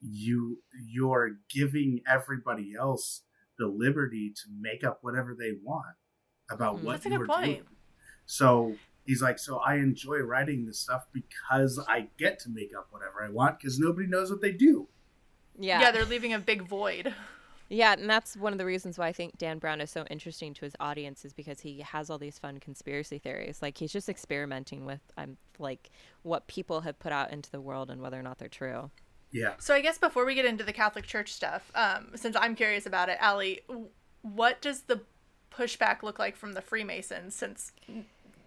you you're giving everybody else the liberty to make up whatever they want about mm-hmm. what that's you're doing. So he's like, so I enjoy writing this stuff because I get to make up whatever I want because nobody knows what they do. Yeah. Yeah, they're leaving a big void. Yeah, and that's one of the reasons why I think Dan Brown is so interesting to his audience is because he has all these fun conspiracy theories. Like he's just experimenting with um like what people have put out into the world and whether or not they're true. Yeah. So I guess before we get into the Catholic Church stuff, um, since I'm curious about it, Allie, what does the pushback look like from the Freemasons? Since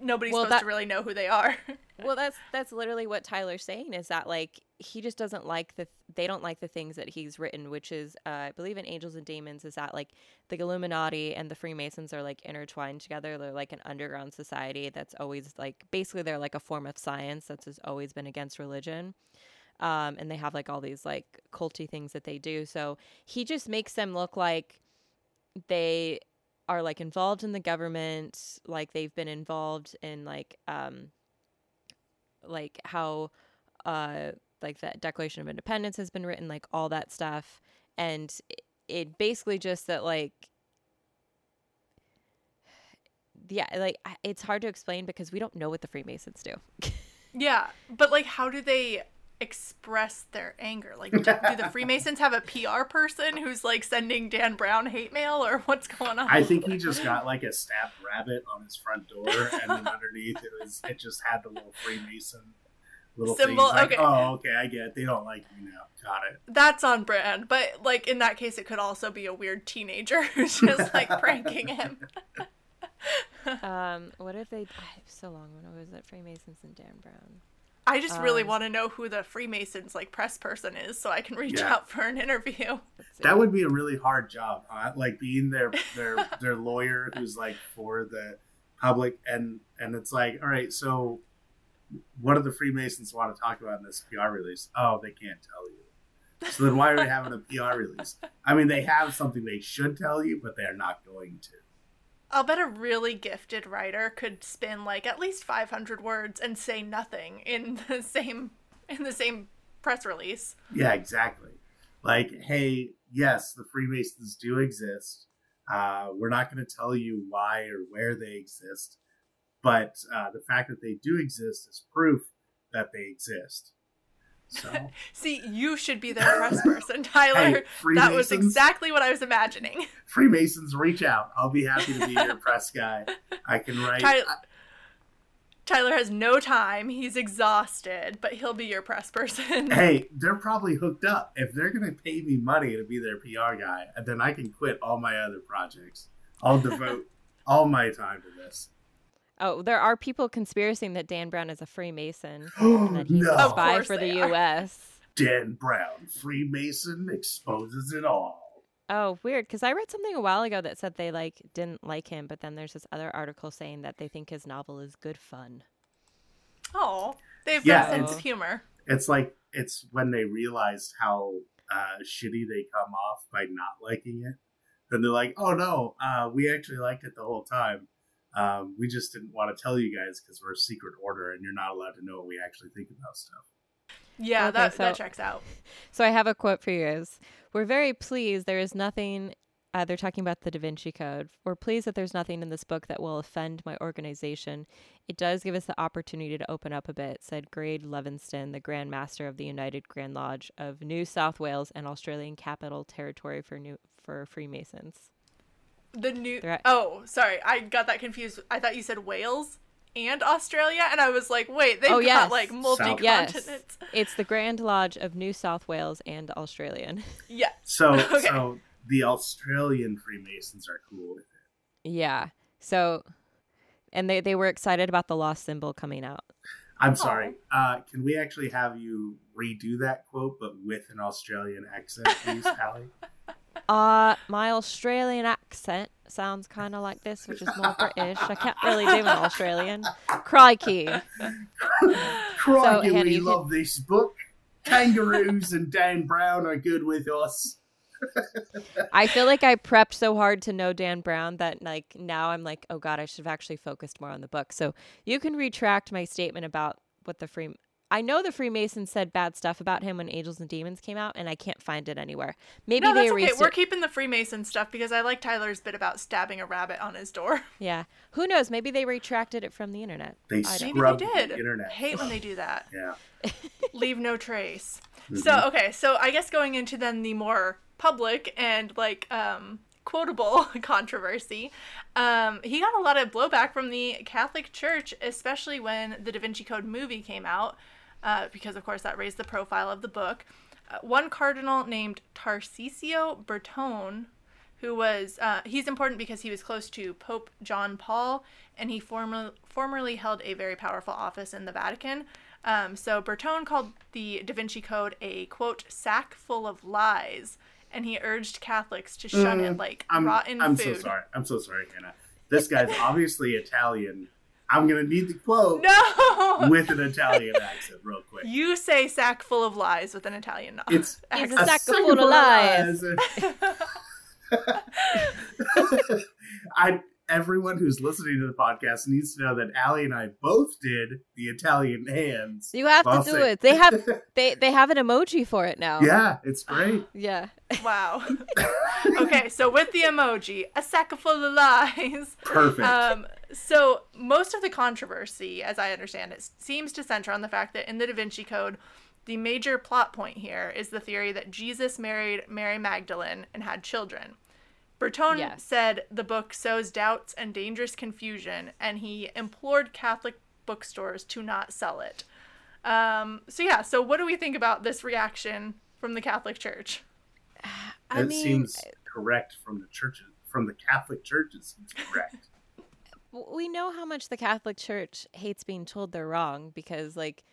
nobody's well, supposed that, to really know who they are. [laughs] well, that's that's literally what Tyler's saying is that like he just doesn't like the they don't like the things that he's written, which is uh, I believe in Angels and Demons is that like the Illuminati and the Freemasons are like intertwined together. They're like an underground society that's always like basically they're like a form of science that's always been against religion. Um, and they have like all these like culty things that they do. So he just makes them look like they are like involved in the government, like they've been involved in like um like how uh like the Declaration of Independence has been written, like all that stuff. And it, it basically just that like yeah, like it's hard to explain because we don't know what the Freemasons do. [laughs] yeah, but like how do they express their anger? Like, [laughs] do, do, the Freemasons have a PR person who's like sending Dan Brown hate mail, or what's going on? I think he just got like a stamped rabbit on his front door, and then [laughs] underneath it was it just had the little Freemason little symbol. Like, okay. Oh, okay, I get. It. They don't like me now. Got it. That's on brand, but like in that case, it could also be a weird teenager [laughs] who's just like pranking him. um, what if they? So long. When was it Freemasons and Dan Brown? I just really um, want to know who the Freemasons like press person is, so I can reach yeah. out for an interview. [laughs] That would be a really hard job, huh? Like being their their [laughs] their lawyer who's like for the public, and and it's like, all right, so what do the Freemasons want to talk about in this PR release? Oh, they can't tell you. So then why are we having a PR release? I mean, they have something they should tell you, but they're not going to. I'll bet a really gifted writer could spin like at least 500 words and say nothing in [laughs] the same in the same press release. Yeah, exactly. Like, hey, yes, the Freemasons do exist. Uh, we're not going to tell you why or where they exist, but uh, the fact that they do exist is proof that they exist. So. [laughs] See, you should be their press person, [laughs] Tyler. Hey, that was exactly what I was imagining. Freemasons, reach out. I'll be happy to be your [laughs] press guy. I can write. Tyler, Tyler has no time. He's exhausted, but he'll be your press person. Hey, they're probably hooked up. If they're going to pay me money to be their PR guy, then I can quit all my other projects. I'll devote all my time to this. Oh, there are people conspiring that Dan Brown is a Freemason [gasps] and that he's no. a spy for the U.S. Dan Brown, Freemason, exposes it all. Oh, weird. Because I read something a while ago that said they like didn't like him, but then there's this other article saying that they think his novel is good fun. Oh, they have yeah, sense of humor. It's like it's when they realized how uh, shitty they come off by not liking it. Then they're like, "Oh no, uh, we actually liked it the whole time." Um, we just didn't want to tell you guys because we're a secret order and you're not allowed to know what we actually think about stuff. Yeah, okay, that, so, that checks out. So I have a quote for you guys. We're very pleased there is nothing, uh, they're talking about the Da Vinci Code. We're pleased that there's nothing in this book that will offend my organization. It does give us the opportunity to open up a bit, said Greg Levenston, the Grand Master of the United Grand Lodge of New South Wales and Australian Capital Territory for, New, for Freemasons. The new. At- oh, sorry, I got that confused. I thought you said Wales and Australia, and I was like, wait, they've oh, yes. got like multi continents. Yes. It's the Grand Lodge of New South Wales and Australian. [laughs] Yeah. So, [laughs] okay. so the Australian Freemasons are cool with it. Yeah. So, and they they were excited about the lost symbol coming out. I'm sorry. Uh, can we actually have you redo that quote, but with an Australian accent, please, [laughs] Allie? Uh, my Australian accent sounds kind of like this, which is more British. I can't really do an Australian. Crikey. [laughs] Crikey, so, we love this book. Kangaroos and Dan Brown are good with us. I feel like I prepped so hard to know Dan Brown that like now I'm like, oh god, I should have actually focused more on the book. So you can retract my statement about what the free I know the Freemasons said bad stuff about him when Angels and Demons came out, and I can't find it anywhere. Maybe no, they erased okay. We're keeping the Freemason stuff because I like Tyler's bit about stabbing a rabbit on his door. [laughs] Yeah, who knows? Maybe they retracted it from the internet. They maybe they did. The internet. I hate when they do that. [laughs] yeah. [laughs] Leave no trace. Mm-hmm. So okay, so I guess going into then the more public and like um, quotable controversy. Um, he got a lot of blowback from the Catholic Church, especially when the Da Vinci Code movie came out, uh, because of course that raised the profile of the book. Uh, one cardinal named Tarcisio Bertone, who was uh, he's important because he was close to Pope John Paul, and he former, formerly held a very powerful office in the Vatican. Um, so Bertone called the Da Vinci Code a quote sack full of lies, and he urged Catholics to shun mm, it like I'm, rotten I'm food. so sorry. I'm so sorry, Hannah. This guy's obviously Italian. I'm gonna need the quote no! [laughs] with an Italian accent, real quick. You say sack full of lies with an Italian It's, [laughs] it's a, a sack full of lies. [laughs] I everyone who's listening to the podcast needs to know that Allie and I both did the Italian hands. You have to do it. They have they they have an emoji for it now. Yeah, it's great. yeah. Wow. okay, so with the emoji, a sack full of lies. Perfect. Um, so most of the controversy, as I understand it, seems to center on the fact that in the Da Vinci Code, the major plot point here is the theory that Jesus married Mary Magdalene and had children. Bertone yes. said the book sows doubts and dangerous confusion, and he implored Catholic bookstores to not sell it. Um, so yeah, so what do we think about this reaction from the Catholic Church? I it mean, seems correct from the church. From the Catholic Church, it seems correct. We know how much the Catholic Church hates being told they're wrong because, like,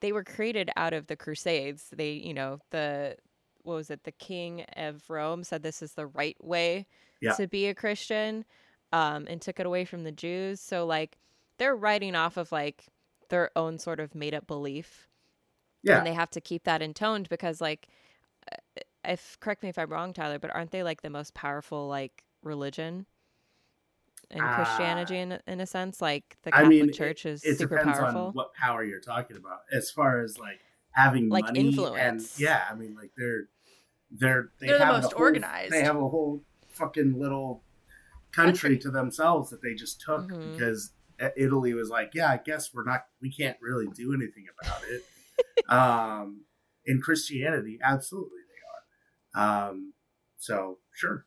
they were created out of the Crusades. They, you know, the what was it? The King of Rome said this is the right way yeah. to be a Christian, um, and took it away from the Jews. So like they're writing off of like their own sort of made up belief. Yeah. And they have to keep that intoned because like uh, if correct me if I'm wrong, Tyler, but aren't they like the most powerful like religion in uh, Christianity in, in a sense? Like the Catholic I mean, Church is it, it super depends powerful. On what power you're talking about, as far as like having like money influence. and yeah, I mean like they're they're they are the most whole, organized. They have a whole fucking little country, country. to themselves that they just took mm-hmm. because Italy was like, yeah, I guess we're not, we can't really do anything about it. [laughs] um, in Christianity, absolutely they are. Um, so sure.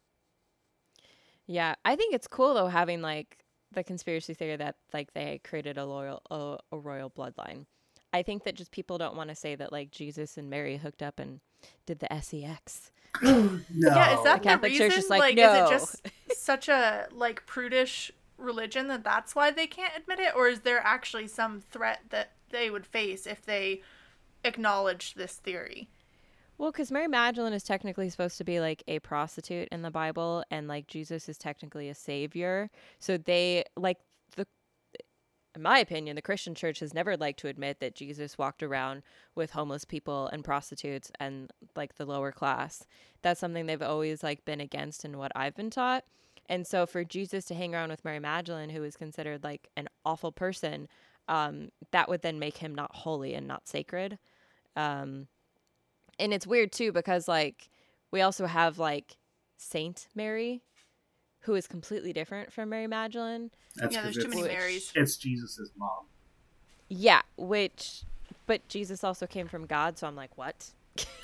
Yeah, I think it's cool though having like the conspiracy theory that like they created a loyal a, a royal bloodline. I think that just people don't want to say that like Jesus and Mary hooked up and did the sex. [laughs] no. Yeah, is that the, the reason? Like, like no. is it just such a like prudish religion that that's why they can't admit it, or is there actually some threat that they would face if they acknowledged this theory? Well, because Mary Magdalene is technically supposed to be like a prostitute in the Bible, and like Jesus is technically a savior. So they like the, in my opinion, the Christian church has never liked to admit that Jesus walked around with homeless people and prostitutes and like the lower class. That's something they've always like been against in what I've been taught. And so for Jesus to hang around with Mary Magdalene, who is considered like an awful person, um, that would then make him not holy and not sacred. Um, and it's weird too because like we also have like Saint Mary, who is completely different from Mary Magdalene. That's yeah, there's too many Marys. It's Jesus's mom. Yeah, which, but Jesus also came from God, so I'm like, what? [laughs] [laughs]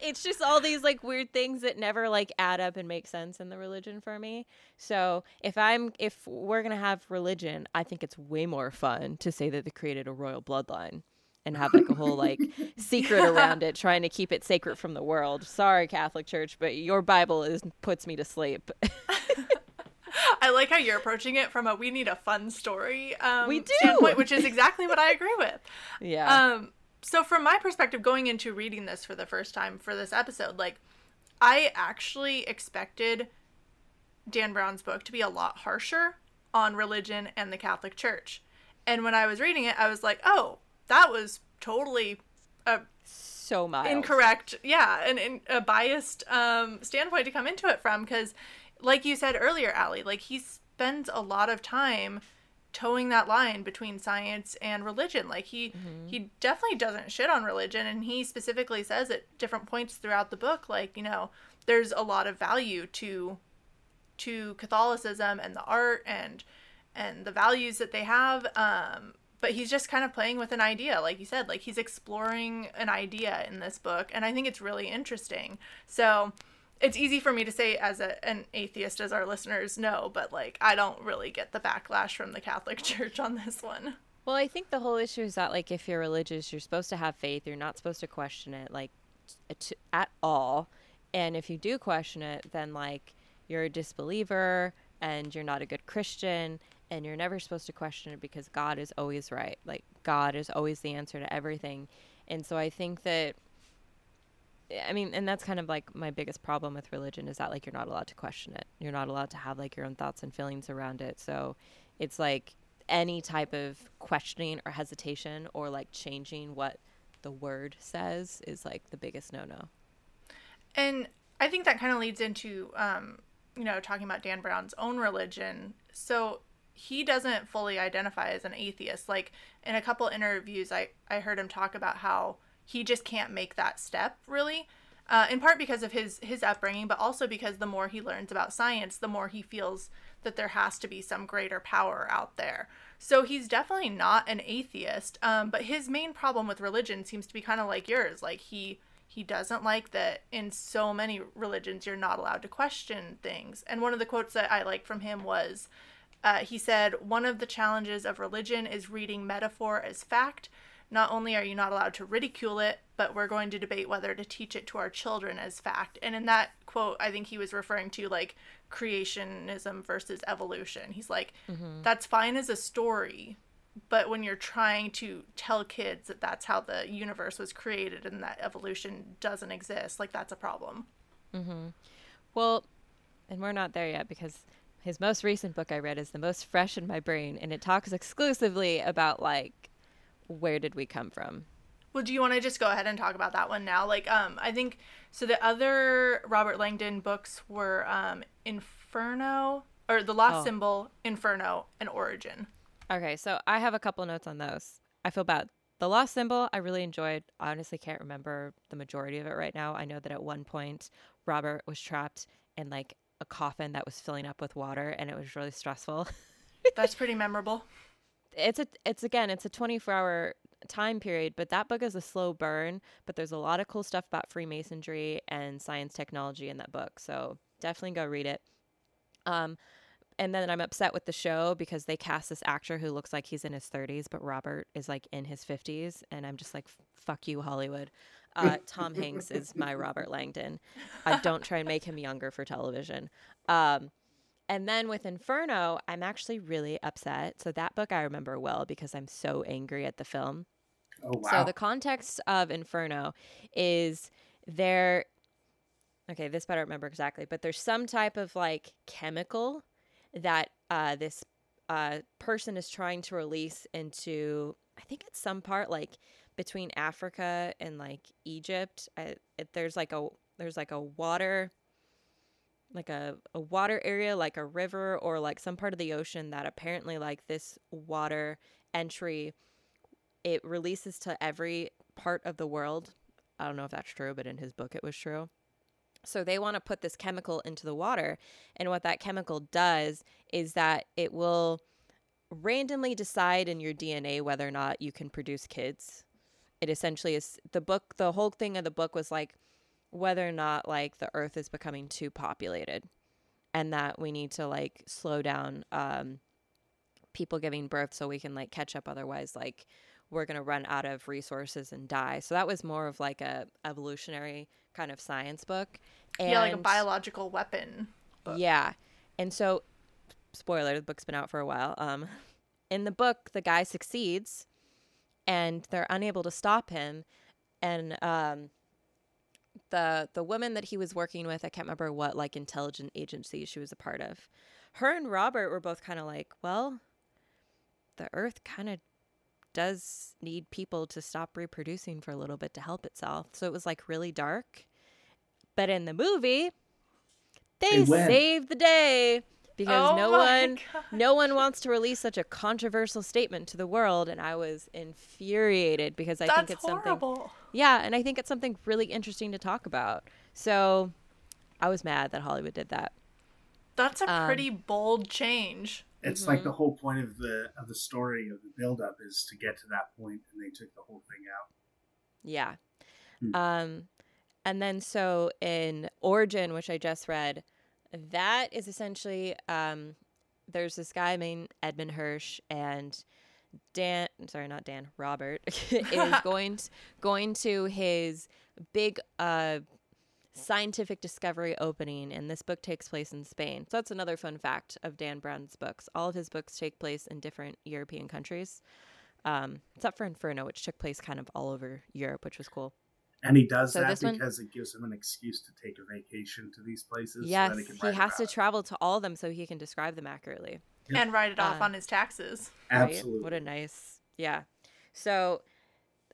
it's just all these like weird things that never like add up and make sense in the religion for me. So if I'm if we're gonna have religion, I think it's way more fun to say that they created a royal bloodline and have like a whole like [laughs] secret around it, trying to keep it sacred from the world. Sorry, Catholic Church, but your Bible is puts me to sleep. [laughs] I like how you're approaching it from a we need a fun story um, we do. standpoint, which is exactly what I agree with. Yeah. Um, so from my perspective, going into reading this for the first time for this episode, like I actually expected Dan Brown's book to be a lot harsher on religion and the Catholic Church. And when I was reading it, I was like, oh, that was totally a so mild. incorrect, yeah, and, a biased um, standpoint to come into it from because, like you said earlier, Allie, like he spends a lot of time towing that line between science and religion. Like he mm-hmm. he definitely doesn't shit on religion, and he specifically says at different points throughout the book, like you know, there's a lot of value to to Catholicism and the art and and the values that they have. Um, but he's just kind of playing with an idea, like you said, like he's exploring an idea in this book, and I think it's really interesting. So it's easy for me to say as a, an atheist, as our listeners know, but like I don't really get the backlash from the Catholic [laughs] Church on this one. Well, I think the whole issue is that like if you're religious, you're supposed to have faith. You're not supposed to question it like t- at all. And if you do question it, then like you're a disbeliever and you're not a good Christian and you're never supposed to question it because God is always right. Like God is always the answer to everything. And so I think that I mean, and that's kind of like my biggest problem with religion is that like you're not allowed to question it. You're not allowed to have like your own thoughts and feelings around it. So it's like any type of questioning or hesitation or like changing what the word says is like the biggest no-no. And I think that kind of leads into um, you know, talking about Dan Brown's own religion. So he doesn't fully identify as an atheist. Like in a couple interviews, I, I heard him talk about how he just can't make that step really. Uh, in part because of his his upbringing, but also because the more he learns about science, the more he feels that there has to be some greater power out there. So he's definitely not an atheist. Um, but his main problem with religion seems to be kind of like yours. Like he he doesn't like that in so many religions you're not allowed to question things. And one of the quotes that I like from him was uh, he said, One of the challenges of religion is reading metaphor as fact. Not only are you not allowed to ridicule it, but we're going to debate whether to teach it to our children as fact. And in that quote, I think he was referring to like creationism versus evolution. He's like, mm-hmm. that's fine as a story, but when you're trying to tell kids that that's how the universe was created and that evolution doesn't exist like that's a problem mm-hmm. well and we're not there yet because his most recent book i read is the most fresh in my brain and it talks exclusively about like where did we come from well do you want to just go ahead and talk about that one now like um i think so the other robert langdon books were um inferno or the lost oh. symbol inferno and origin Okay, so I have a couple notes on those. I feel bad. The Lost Symbol, I really enjoyed. I honestly can't remember the majority of it right now. I know that at one point, Robert was trapped in like a coffin that was filling up with water, and it was really stressful. That's pretty [laughs] memorable. It's a, it's again, it's a 24 hour time period, but that book is a slow burn. But there's a lot of cool stuff about Freemasonry and science technology in that book. So definitely go read it. Um, and then I'm upset with the show because they cast this actor who looks like he's in his 30s, but Robert is like in his 50s, and I'm just like, fuck you, Hollywood. Uh, Tom Hanks is my Robert Langdon. I don't try and make him younger for television. Um, and then with Inferno, I'm actually really upset. So that book I remember well because I'm so angry at the film. Oh wow! So the context of Inferno is there. Okay, this better remember exactly, but there's some type of like chemical that uh, this uh, person is trying to release into, I think it's some part like between Africa and like Egypt. I, it, there's like a there's like a water like a, a water area like a river or like some part of the ocean that apparently like this water entry it releases to every part of the world i don't know if that's true but in his book it was true so they want to put this chemical into the water. And what that chemical does is that it will randomly decide in your DNA whether or not you can produce kids. It essentially is the book, the whole thing of the book was like whether or not like the earth is becoming too populated and that we need to like slow down um, people giving birth so we can like catch up. Otherwise, like we're going to run out of resources and die. So that was more of like a evolutionary kind of science book. And yeah, like a biological weapon. Book. Yeah. And so spoiler, the book's been out for a while. Um [laughs] in the book the guy succeeds and they're unable to stop him and um the the woman that he was working with, I can't remember what like intelligent agency she was a part of. Her and Robert were both kind of like, well, the earth kind of does need people to stop reproducing for a little bit to help itself. So it was like really dark. But in the movie, they, they saved the day because oh no one God. no one wants to release such a controversial statement to the world and I was infuriated because I That's think it's horrible. something Yeah, and I think it's something really interesting to talk about. So I was mad that Hollywood did that. That's a um, pretty bold change. it's mm-hmm. like the whole point of the of the story of the build up is to get to that point and they took the whole thing out yeah hmm. um and then so in origin which i just read that is essentially um there's this guy named edmond kirsch and dan sorry not dan robert [laughs] is [laughs] going to, going to his big uh scientific discovery opening, and this book takes place in Spain. So that's another fun fact of Dan Brown's books. All of his books take place in different European countries, um, except for Inferno, which took place kind of all over Europe, which was cool. And he does so that because one, it gives him an excuse to take a vacation to these places. Yes, so he, he has to travel to all of them so he can describe them accurately. Yep. And write it off uh, on his taxes. Absolutely. Right? What a nice, yeah. So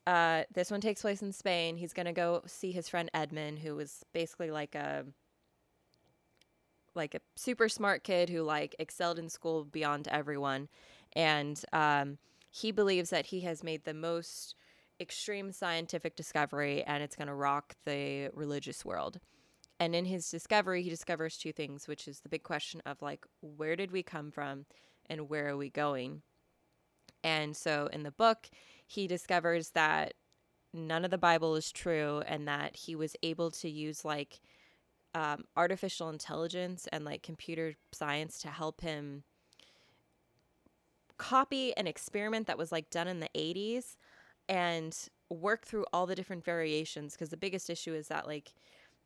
uh, this one takes place in Spain. He's gonna go see his friend Edmond, who was basically like a like a super smart kid who like excelled in school beyond everyone, and um, he believes that he has made the most extreme scientific discovery, and it's gonna rock the religious world. And in his discovery, he discovers two things, which is the big question of like, where did we come from, and where are we going? And so in the book, he discovers that none of the Bible is true and that he was able to use like um, artificial intelligence and like computer science to help him copy an experiment that was like done in the 80s and work through all the different variations because the biggest issue is that like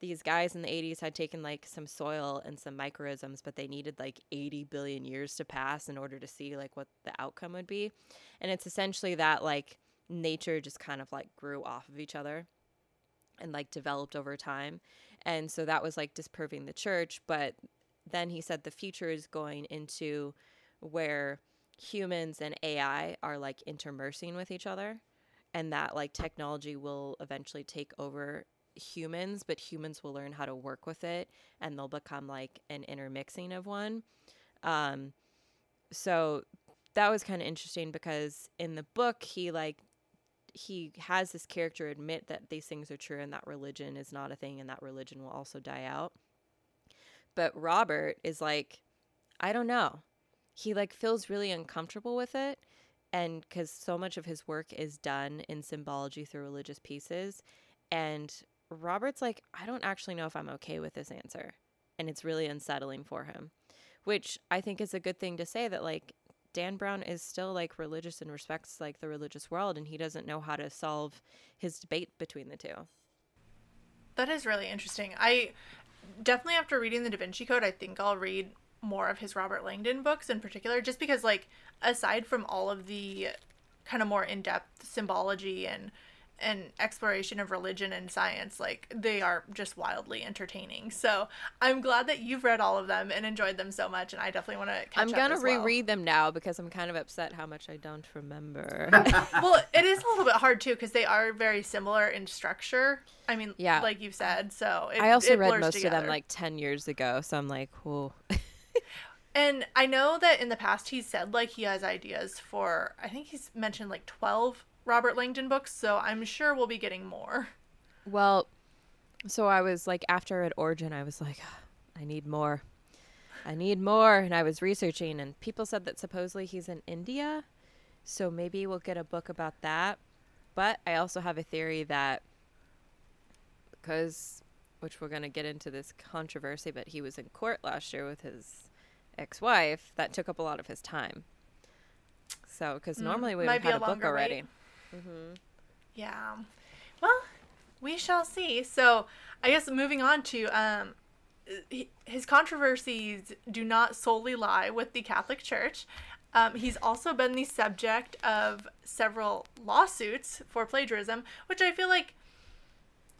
these guys in the 80s had taken like some soil and some microisms but they needed like 80 billion years to pass in order to see like what the outcome would be. And it's essentially that like nature just kind of like grew off of each other and like developed over time. And so that was like disproving the church but then he said the future is going into where humans and ai are like intermersing with each other and that like technology will eventually take over humans, but humans will learn how to work with it and they'll become like an intermixing of one. Um, so that was kind of interesting because in the book, he like, he has this character admit that these things are true and that religion is not a thing and that religion will also die out. But Robert is like, I don't know. He like feels really uncomfortable with it and because so much of his work is done in symbology through religious pieces and Robert's like, I don't actually know if I'm okay with this answer. And it's really unsettling for him, which I think is a good thing to say that, like, Dan Brown is still like religious and respects like the religious world, and he doesn't know how to solve his debate between the two. That is really interesting. I definitely, after reading the Da Vinci Code, I think I'll read more of his Robert Langdon books in particular, just because, like, aside from all of the kind of more in depth symbology and and exploration of religion and science like they are just wildly entertaining. So i'm glad that you've read all of them and enjoyed them so much and i definitely want to i'm gonna reread well. them now because i'm kind of upset how much i don't remember. [laughs] [laughs] Well it is a little bit hard too because they are very similar in structure. I mean yeah. like you've said so it, i also read most together. of them like 10 years ago so i'm like whoa [laughs] and i know that in the past he's said like he has ideas for i think he's mentioned like 12 Robert Langdon books, so I'm sure we'll be getting more. Well, so I was like, after at Origin, I was like, I need more. I need more. And I was researching, and people said that supposedly he's in India. So maybe we'll get a book about that. But I also have a theory that because, which we're going to get into this controversy, but he was in court last year with his ex wife, that took up a lot of his time. So, because mm, normally we would have had a, a book already. Mm-hmm. Yeah. Well, we shall see. So, I guess moving on to um, his controversies do not solely lie with the Catholic Church. Um, he's also been the subject of several lawsuits for plagiarism, which I feel like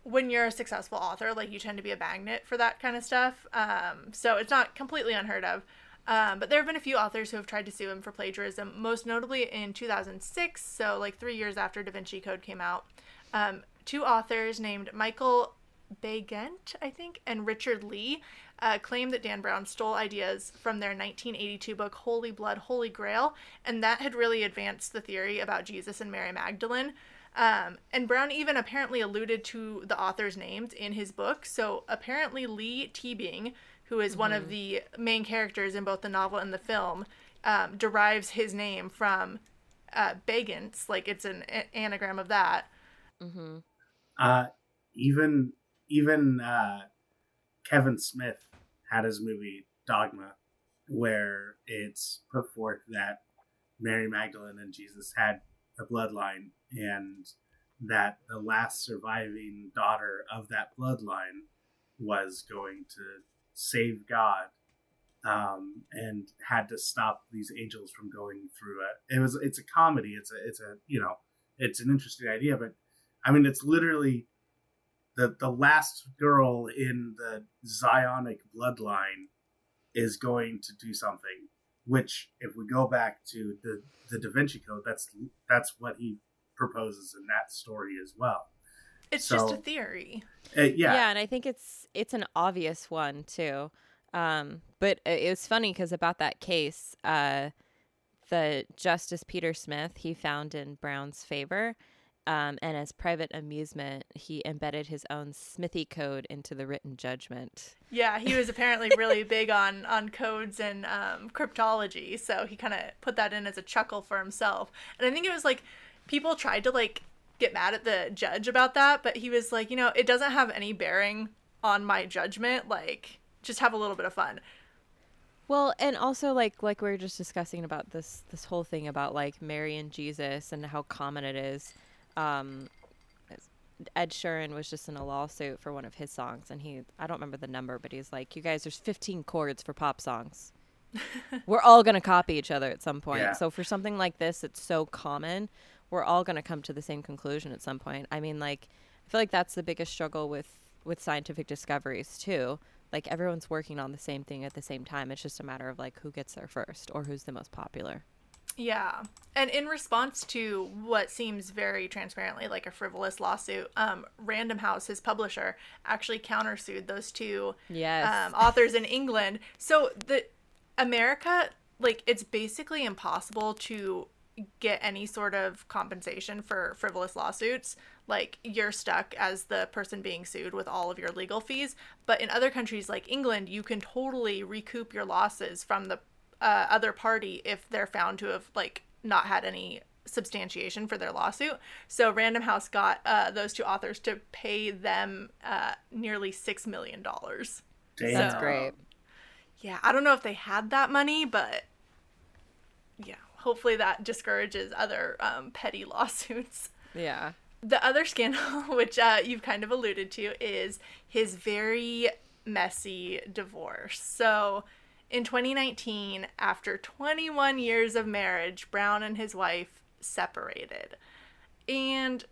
when you're a successful author, like you tend to be a magnet for that kind of stuff. Um, so it's not completely unheard of. Um, but there have been a few authors who have tried to sue him for plagiarism, most notably in 2006, so like three years after Da Vinci Code came out. Um, two authors named Michael Baigent, I think, and Richard Leigh uh, claimed that Dan Brown stole ideas from their 1982 book Holy Blood, Holy Grail, and that had really advanced the theory about Jesus and Mary Magdalene. Um, and Brown even apparently alluded to the authors' names in his book. So apparently, Leigh Teabing, who is mm-hmm. one of mm-hmm. the main characters in both the novel and the film, um, derives his name from uh, Baigent's, like it's an a- anagram of that. Mm-hmm. Uh, even even uh, Kevin Smith had his movie Dogma, where it's put forth that Mary Magdalene and Jesus had a bloodline, and that the last surviving daughter of that bloodline was going to save God um, and had to stop these angels from going through it. It was it's a comedy. It's a it's a you know it's an interesting idea, but I mean it's literally the the last girl in the Zionic bloodline is going to do something. Which, if we go back to the the Da Vinci Code, that's that's what he proposes in that story as well. It's so, just a theory. Uh, yeah, yeah, and I think it's it's an obvious one too. Um, but it was funny because about that case, uh, the Justice Peter Smith he found in Brown's favor. Um, and as private amusement, he embedded his own Smithy code into the written judgment. Yeah, he was apparently really [laughs] big on on codes and um, cryptology, so he kind of put that in as a chuckle for himself. And I think it was like people tried to like get mad at the judge about that, but he was like, you know, it doesn't have any bearing on my judgment. Like, just have a little bit of fun. Well, and also like like we were just discussing about this this whole thing about like Mary and Jesus and how common it is. Um, Ed Sheeran was just in a lawsuit for one of his songs, and he I don't remember the number, but he's like, "You guys, there's 15 chords for pop songs. [laughs] we're all gonna copy each other at some point. Yeah. So for something like this, it's so common we're all going to come to the same conclusion at some point. I mean, like, I feel like that's the biggest struggle with with scientific discoveries too. Like everyone's working on the same thing at the same time. It's just a matter of like who gets there first or who's the most popular. Yeah. And in response to what seems very transparently like a frivolous lawsuit, um, Random House, his publisher, actually countersued those two yes. um, authors in England. So the America, like, it's basically impossible to get any sort of compensation for frivolous lawsuits like you're stuck as the person being sued with all of your legal fees. But in other countries like england you can totally recoup your losses from the uh, other party if they're found to have like not had any substantiation for their lawsuit. So random house got uh, those two authors to pay them uh, nearly six million dollars. That's great. Yeah i don't know if they had that money but yeah hopefully that discourages other um, petty [laughs] lawsuits. Yeah. The other scandal, [laughs] which uh, you've kind of alluded to, is his very messy divorce. So, in 2019, after 21 years of marriage, Brown and his wife separated. And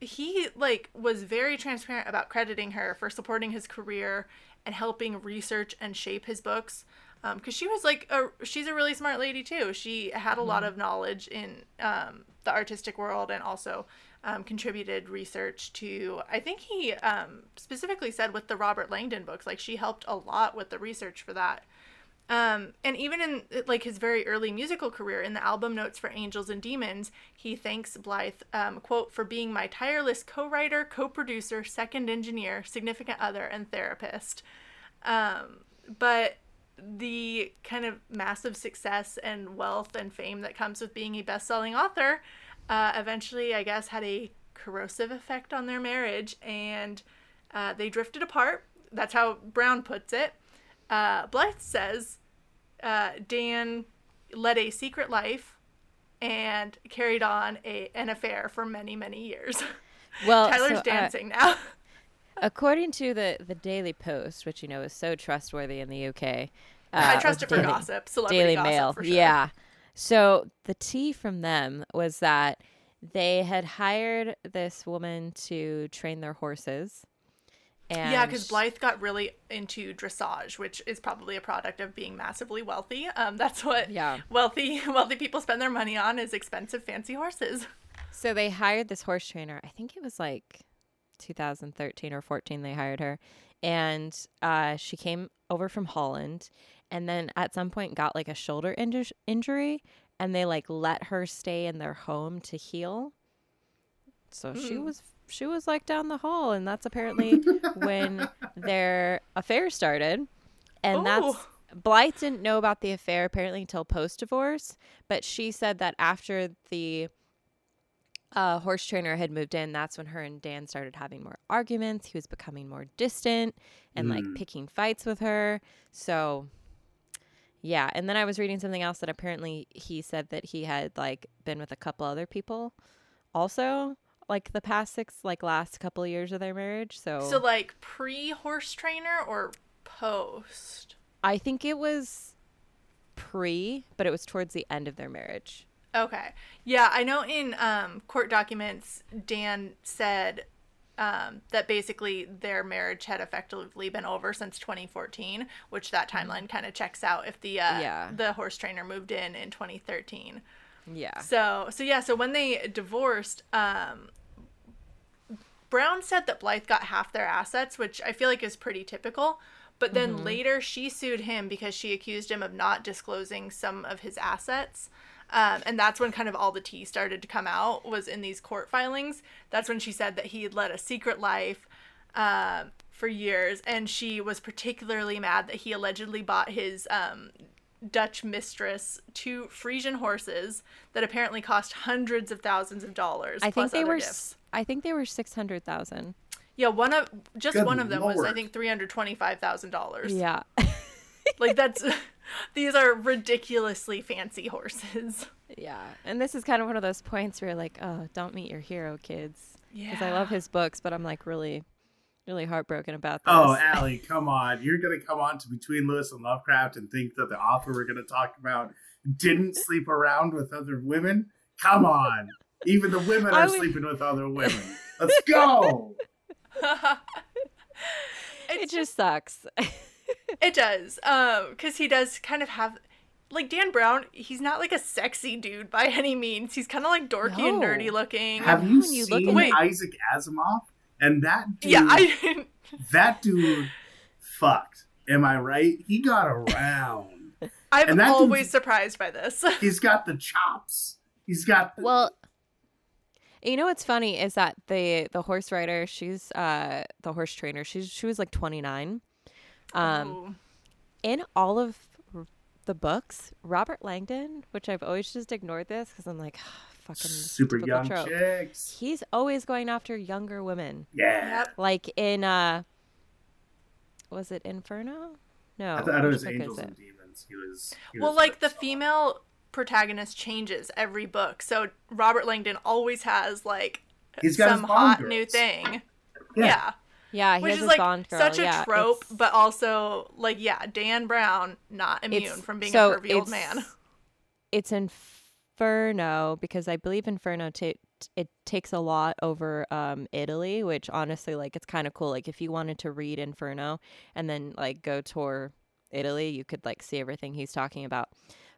he like was very transparent about crediting her for supporting his career and helping research and shape his books because um, she was like a, she's a really smart lady too. She had a mm-hmm. lot of knowledge in um, the artistic world and also um, contributed research to. I think he um, specifically said with the Robert Langdon books, like she helped a lot with the research for that. Um, and even in like his very early musical career, in the album notes for Angels and Demons, he thanks Blythe, um, quote, for being my tireless co-writer, co-producer, second engineer, significant other, and therapist. but the kind of massive success and wealth and fame that comes with being a best-selling author uh, eventually i guess had a corrosive effect on their marriage and uh, they drifted apart. That's how brown puts it. Uh, blythe says uh, dan led a secret life and carried on a, an affair for many many years. Well [laughs] tyler's so, uh, dancing now [laughs] According to the the Daily Post, which you know is so trustworthy in the UK, uh, [laughs] I trust it for Daily, gossip, celebrity Daily gossip, Mail, sure. yeah. So the tea from them was that they had hired this woman to train their horses. And yeah, because Blythe got really into dressage, which is probably a product of being massively wealthy. Um, that's what yeah. wealthy [laughs] wealthy people spend their money on is expensive, fancy horses. So they hired this horse trainer. I think it was like 2013 or 14 they hired her and uh, she came over from holland and then at some point got like a shoulder inju- injury and they like let her stay in their home to heal so mm. she hmm. was she was like down the hall and that's apparently [laughs] when their affair started and Ooh. that's Blythe didn't know about the affair apparently until post divorce, but she said that after the uh, horse trainer had moved in, that's when her and Dan started having more arguments. He was becoming more distant and mm. like picking fights with her. So, yeah. And then I was reading something else that apparently he said that he had like been with a couple other people also like the past six like last couple of years of their marriage so so like pre horse trainer or post i think it was pre but it was towards the end of their marriage okay yeah i know in um, court documents dan said um, that basically their marriage had effectively been over since 2014 which that timeline kind of checks out if the uh, yeah. the horse trainer moved in in 2013 yeah. So so yeah, so when they divorced, um Brown said that Blythe got half their assets, which I feel like is pretty typical. But then mm-hmm. later she sued him because she accused him of not disclosing some of his assets. Um, and that's when kind of all the tea started to come out was in these court filings. That's when she said that he had led a secret life uh, for years, and she was particularly mad that he allegedly bought his um, Dutch mistress two Frisian horses that apparently cost hundreds of thousands of dollars. I think they were. Gifts. I think they were six hundred thousand. Yeah, one of just Good one of them Lord. was I think three hundred twenty five thousand dollars. Yeah, [laughs] like that's [laughs] these are ridiculously fancy horses. Yeah, and this is kind of one of those points where you're like, oh, don't meet your hero, kids. Yeah, because I love his books, but I'm like really really heartbroken about this. Oh, Allie, [laughs] come on. You're going to come on to Between Lewis and Lovecraft and think that the author we're going to talk about didn't sleep around with other women? Come on. Even the women [laughs] are sleeping with other women. Let's go. it just sucks. It does. Um, cuz he does kind of have like Dan Brown, he's not like a sexy dude by any means. He's kind of like dorky no. and nerdy looking. Have you, you seen Isaac Asimov? And that dude, yeah, I [laughs] that dude fucked. Am I right? He got around. [laughs] I'm always surprised by this. [laughs] he's got the chops. He's got the- well. You know what's funny is that the the horse rider, she's uh the horse trainer. She's she was like 29. Um, in all of the books, Robert Langdon, which I've always just ignored this because I'm like, fucking super young trope. chicks. He's always going after younger women. Yeah. Like in uh was it Inferno? No. I thought it was Angels and Demons. He was he Well, like the female protagonist changes every book. So Robert Langdon always has like He's got some hot girls. new thing. Yeah. yeah. Yeah, which is like Bond girl. such a yeah, trope, it's... but also like yeah, Dan Brown not immune from being so a curvy old man. [laughs] It's Inferno because I believe Inferno t- it takes a lot over um, Italy, which honestly, like, it's kind of cool. Like, if you wanted to read Inferno and then like go tour Italy, you could like see everything he's talking about.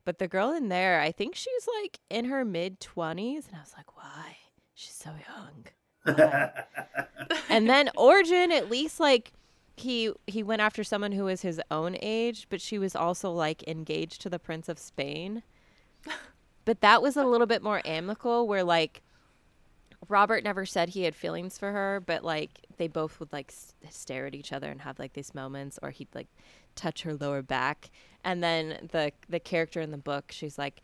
But the girl in there, I think she's like in her mid twenties, and I was like, why? She's so young. [laughs] and then Origin, at least like he he went after someone who was his own age, but she was also like engaged to the Prince of Spain. But that was a little bit more amicable where like Robert never said he had feelings for her, but like they both would like stare at each other and have like these moments or he'd like touch her lower back. And then the the character in the book, she's like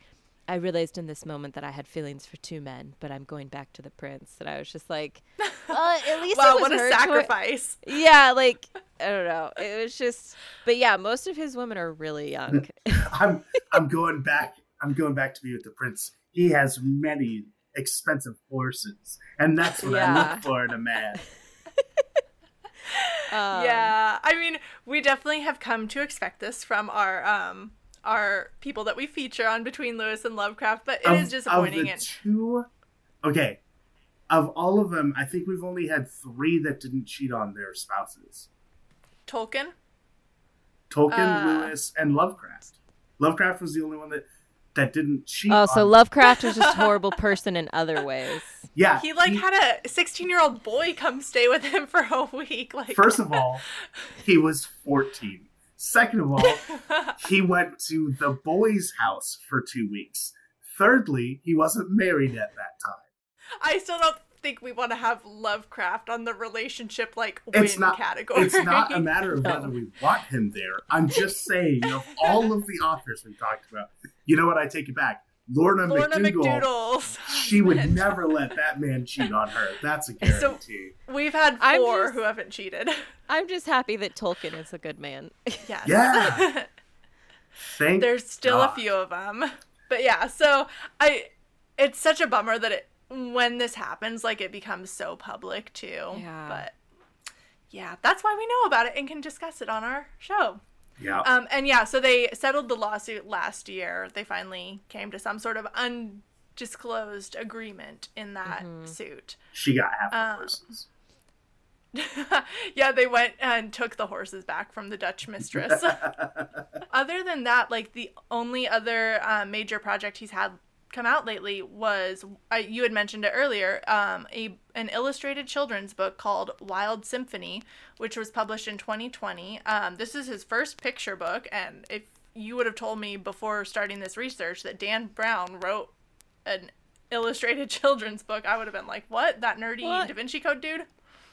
I realized in this moment that I had feelings for two men, but I'm going back to the prince. And I was just like, [laughs] uh, at least wow, what a sacrifice! Cho- yeah, like I don't know. It was just, but yeah, most of his women are really young. I'm I'm going back I'm going back to be with the prince. He has many expensive horses, and that's what yeah. I look for in a man. um, [laughs] [laughs] yeah, I mean, we definitely have come to expect this from our um our people that we feature on Between Lewis and Lovecraft, but it of, is disappointing. Of the two, okay, of all of them, I think we've only had three that didn't cheat on their spouses. Tolkien. Tolkien, uh, Lewis, and Lovecraft. Lovecraft was the only one that that didn't cheat. Oh, so Lovecraft was just a [laughs] horrible person in other ways. Yeah, he like he, had a 16 year old boy come stay with him for a [laughs] week. Like, first of all, he was 14. Second of all, [laughs] he went to the boy's house for two weeks. Thirdly, he wasn't married at that time. I still don't think we want to have Lovecraft on the relationship like win it's not, category. It's not a matter of [laughs] whether we want him there. I'm just saying, of all of the authors we talked about, you know what? I take it back. Lorna, Lorna McDougall, she would never let that man cheat on her. That's a [laughs] guarantee. So we've had 4 just, who haven't cheated. I'm just happy that Tolkien is a good man. [laughs] Yes. Yeah. [laughs] Thank There's still God. a few of them. But yeah, so I it's such a bummer that it when this happens like it becomes so public too. Yeah. But yeah, that's why we know about it and can discuss it on our show. Yeah. Um, and yeah, so they settled the lawsuit last year. They finally came to some sort of undisclosed agreement in that mm-hmm. suit. She got half the um, horses. [laughs] yeah, they went and took the horses back from the Dutch mistress. [laughs] other than that, like the only other uh, major project he's had come out lately was uh, you had mentioned it earlier um, a an illustrated children's book called Wild Symphony, which was published in 2020. Um, this is his first picture book, and if you would have told me before starting this research that Dan Brown wrote an illustrated [laughs] children's book, I would have been like, "What? That nerdy what? Da Vinci Code dude?"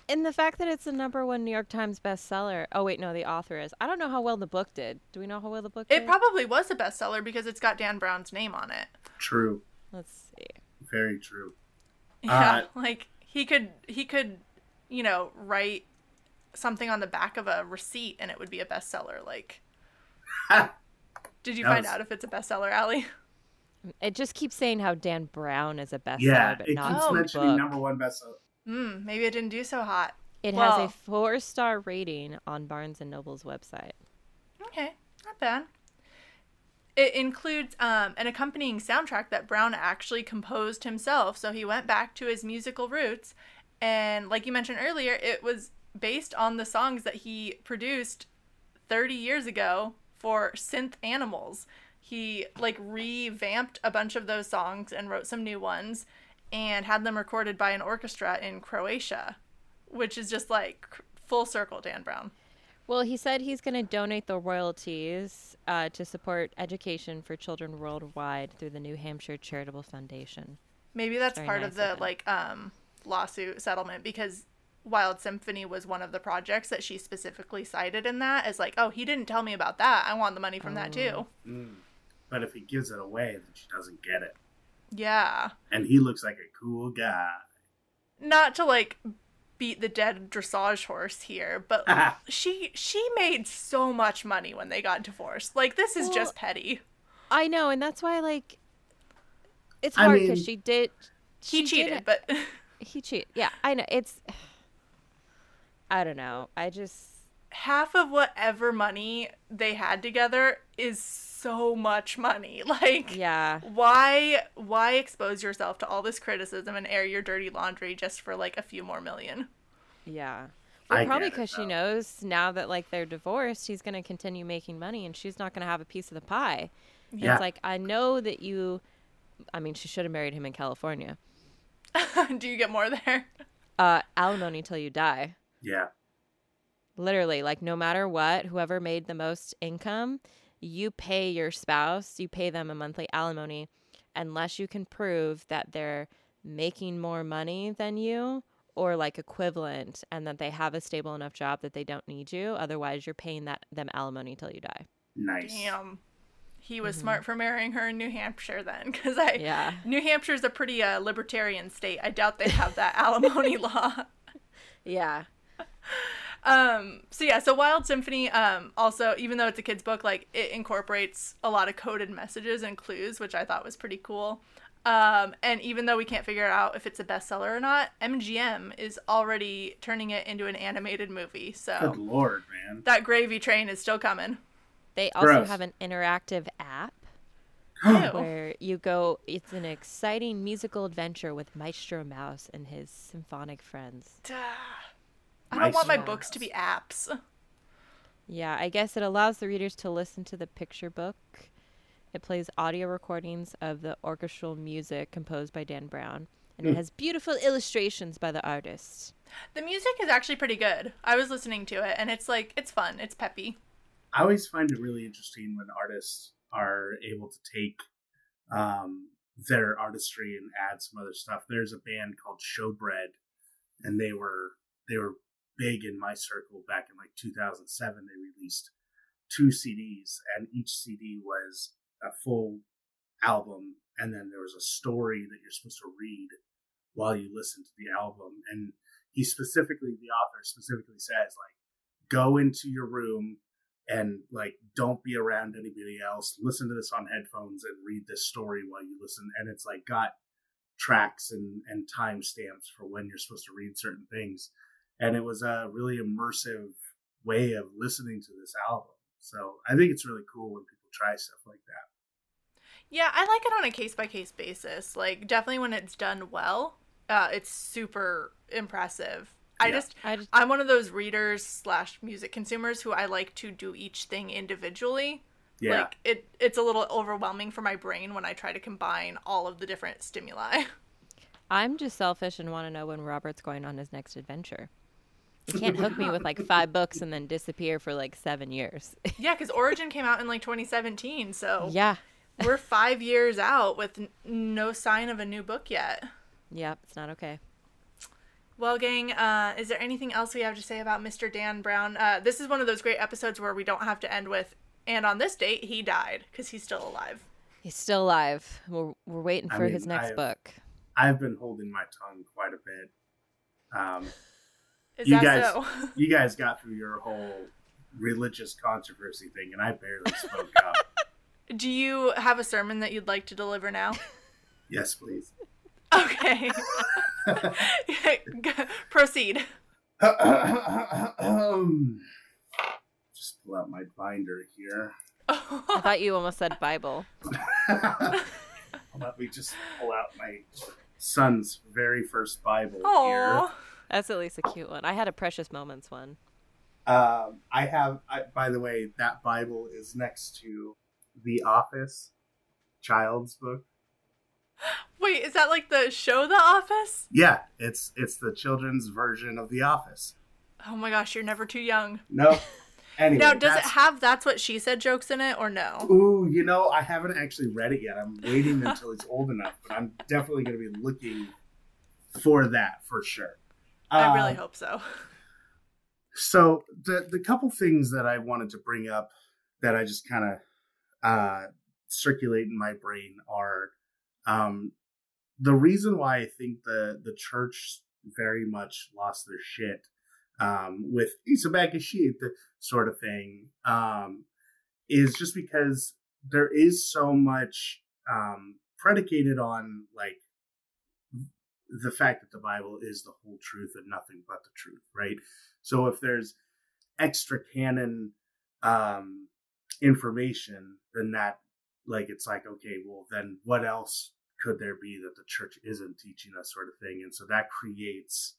And the fact that it's the number one New York Times bestseller. Oh wait, no, the author is. I don't know how well the book did. Do we know how well the book it did? probably was a bestseller because it's got Dan Brown's name on it. True. Let's see. Very true. [laughs] Yeah, uh, like he could he could, you know, write something on the back of a receipt and it would be a bestseller. Like, [laughs] did you find was... out if it's a bestseller, Allie? It just keeps saying how Dan Brown is a bestseller, yeah, but it not keeps mentioning number one bestseller. Hmm, maybe it didn't do so hot. It well, has a four star rating on Barnes and Noble's website. Okay, not bad. It includes um, an accompanying soundtrack that Brown actually composed himself. So he went back to his musical roots. And like you mentioned earlier, it was based on the songs that he produced 30 years ago for Synth Animals. He like revamped a bunch of those songs and wrote some new ones and had them recorded by an orchestra in Croatia, which is just like full circle Dan Brown. Well, he said he's going to donate the royalties uh, to support education for children worldwide through the New Hampshire Charitable Foundation. Maybe that's part nice of the of like um, lawsuit settlement because Wild Symphony was one of the projects that she specifically cited in that as like, oh, he didn't tell me about that. I want the money from that too. Oh. Mm. But if he gives it away, then she doesn't get it. Yeah. And he looks like a cool guy. Not to like beat the dead dressage horse here, but [laughs] she she made so much money when they got divorced. Like this is well, just petty. I know, and that's why like it's hard because she did. She [laughs] he cheated, did, but he cheated. Yeah, I know. It's. [sighs] I don't know. I just half of whatever money they had together is so much money. [laughs] Like Yeah. Why why expose yourself to all this criticism and air your dirty laundry just for like a few more million? Yeah. Well, probably because she knows now that like they're divorced, he's going to continue making money and she's not going to have a piece of the pie. Yeah. It's like I know that you I mean, she should have married him in California. [laughs] Do you get more there? Uh alimony till you die. Yeah. Literally, like no matter what, whoever made the most income, you pay your spouse, you pay them a monthly alimony unless you can prove that they're making more money than you or like equivalent and that they have a stable enough job that they don't need you. Otherwise, you're paying that them alimony till you die. Nice. Damn. He was mm-hmm. smart for marrying her in New Hampshire then, because I yeah New Hampshire is a pretty uh, libertarian state. I doubt they have that [laughs] alimony law. [laughs] Yeah, um, so yeah, so Wild Symphony, um, also, even though it's a kid's book, like it incorporates a lot of coded messages and clues, which I thought was pretty cool. Um, and even though we can't figure out if it's a bestseller or not, MGM is already turning it into an animated movie. So Good lord, man. That gravy train is still coming. They also Gross. have an interactive app [gasps] where you go it's an exciting musical adventure with Maestro Mouse and his symphonic friends. Duh. I don't want my books to be apps. Yeah, I guess it allows the readers to listen to the picture book. It plays audio recordings of the orchestral music composed by Dan Brown, and mm. it hmm. has beautiful illustrations by the artist. The music is actually pretty good. I was listening to it, and it's like it's fun. It's peppy. I always find it really interesting when artists are able to take um, their artistry and add some other stuff. There's a band called Showbread, and they were they were big in my circle back in like 2007. They released two CDs, and each CD was a full album, and then there was a story that you're supposed to read while you listen to the album. And he specifically, the author specifically says, like, go into your room and like don't be around anybody else. Listen to this on headphones and read this story while you listen. And it's like got tracks and and time stamps for when you're supposed to read certain things. And it was a really immersive way of listening to this album. So I think it's really cool when people try stuff like that. Yeah, I like it on a case by case basis. Like definitely when it's done well, uh, it's super impressive. I, just, I just I'm one of those readers slash music consumers who I like to do each thing individually. Yeah. Like it it's a little overwhelming for my brain when I try to combine all of the different stimuli. [laughs] I'm just selfish and want to know when Robert's going on his next adventure. You can't hook me with like five books and then disappear for like seven years. [laughs] yeah, because Origin came out in like 2017, so yeah, we're five years out with n- no sign of a new book yet. Yep, it's not okay. Well, gang, uh, is there anything else we have to say about Mr. Dan Brown? Uh, this is one of those great episodes where we don't have to end with, and on this date, he died, because he's still alive. He's still alive. We're, we're waiting for I mean, his next I've, book. I've been holding my tongue quite a bit. Um, you guys, so? you guys got through your whole religious controversy thing, and I barely spoke up. [laughs] Do you have a sermon that you'd like to deliver now? [laughs] yes, please. Okay. [laughs] Proceed. um, [coughs] just pull out my binder here. I thought you almost said Bible. Let me just pull out my son's very first Bible Aww. here. That's at least a cute one. I had a Precious Moments one. Um, I have, I, by the way, that Bible is next to The Office, child's book. [gasps] Wait, is that like the show The Office? Yeah, it's it's the children's version of The Office. Oh my gosh, you're never too young. No. [laughs] Anyway, now, does it have "That's what she said" jokes in it, or no? Ooh, you know, I haven't actually read it yet. I'm waiting [laughs] until it's old enough, but I'm definitely going to be looking for that for sure. I really uh, hope so. So the the couple things that I wanted to bring up that I just kind of uh, circulate in my brain are um, the reason why I think the the church very much lost their shit um, with "it's a bag of shit" sort of thing um, is just because there is so much um, predicated on like the fact that the Bible is the whole truth and nothing but the truth, right? So if there's extra canon um, information, then that like it's like okay, well then what else could there be that the church isn't teaching us, sort of thing, and so that creates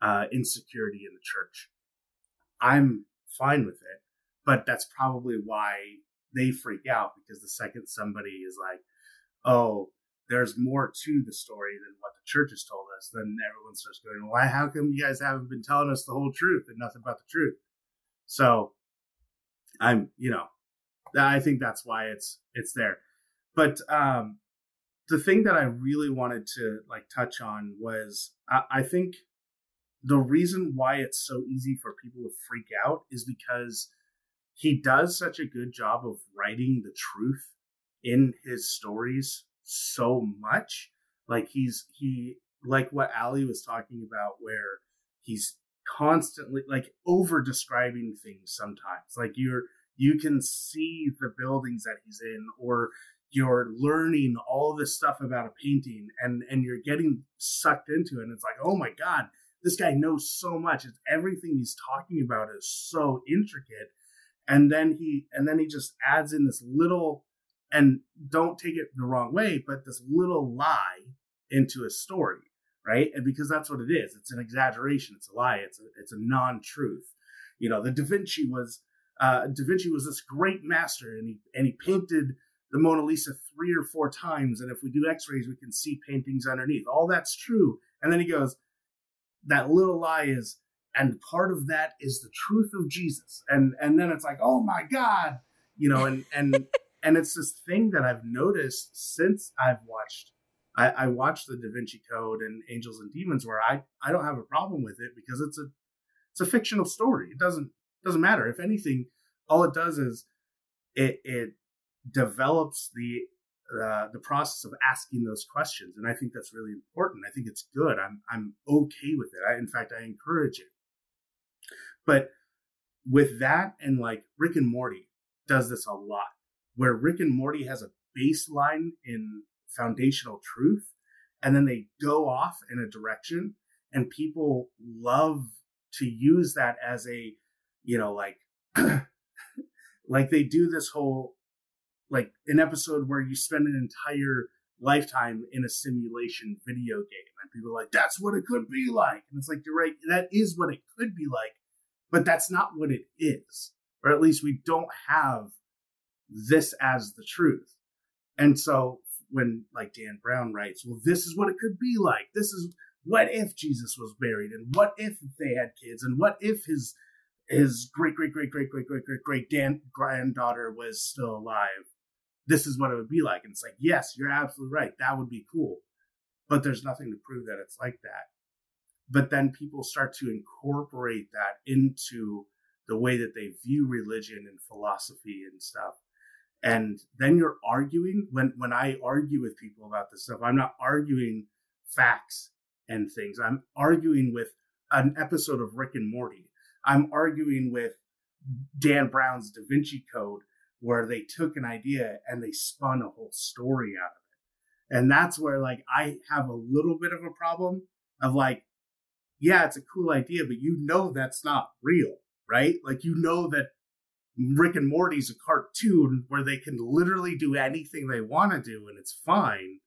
uh, insecurity in the church. I'm fine with it, but that's probably why they freak out because the second somebody is like, "Oh, there's more to the story than what the church has told us, then everyone starts going, why, how come you guys haven't been telling us the whole truth and nothing but the truth? So I'm, you know, I think that's why it's, it's there. But, um, the thing that I really wanted to like touch on was I, I think the reason why it's so easy for people to freak out is because he does such a good job of writing the truth in his stories so much. Like he's he like what Allie was talking about, where he's constantly like over describing things sometimes. Like you're you can see the buildings that he's in, or you're learning all this stuff about a painting and and you're getting sucked into it and it's like oh my god this guy knows so much it's everything he's talking about is so intricate and then he and then he just adds in this little and don't take it the wrong way, but this little lie into a story, right? And because that's what it is. It's an exaggeration. It's a lie. It's a, it's a non-truth. You know, the Da Vinci was uh, Da Vinci was this great master, and he and he painted the Mona Lisa three or four times. And if we do X-rays, we can see paintings underneath. All that's true. And then he goes, that little lie is, and part of that is the truth of Jesus. And and then it's like, oh my God, you know, and and [laughs] and it's this thing that I've noticed since I've watched I, I watch the Da Vinci Code and Angels and Demons where I, I don't have a problem with it because it's a it's a fictional story. It doesn't doesn't matter. If anything, all it does is it it develops the uh, the process of asking those questions, and I think that's really important. I think it's good. I'm I'm okay with it. I, in fact, I encourage it. But with that and like Rick and Morty does this a lot, where Rick and Morty has a baseline in foundational truth, and then they go off in a direction, and people love to use that as a, you know, like, [clears throat] like they do this whole, like an episode where you spend an entire lifetime in a simulation video game, and people are like, that's what it could be like, and it's like you're right, that is what it could be like, but that's not what it is, or at least we don't have this as the truth. And so when like Dan Brown writes, well, this is what it could be like. This is what if Jesus was buried, and what if they had kids, and what if his his great great great great great great great great Dan granddaughter was still alive. This is what it would be like. And it's like, yes, you're absolutely right. That would be cool. But there's nothing to prove that it's like that. But then people start to incorporate that into the way that they view religion and philosophy and stuff and then you're arguing when when i argue with people about this stuff i'm not arguing facts and things. I'm arguing with an episode of rick and morty. I'm arguing with dan brown's da vinci code where they took an idea and they spun a whole story out of it. And that's where like i have a little bit of a problem of like yeah it's a cool idea but you know that's not real right? Like you know that Rick and Morty's a cartoon where they can literally do anything they want to do and it's fine.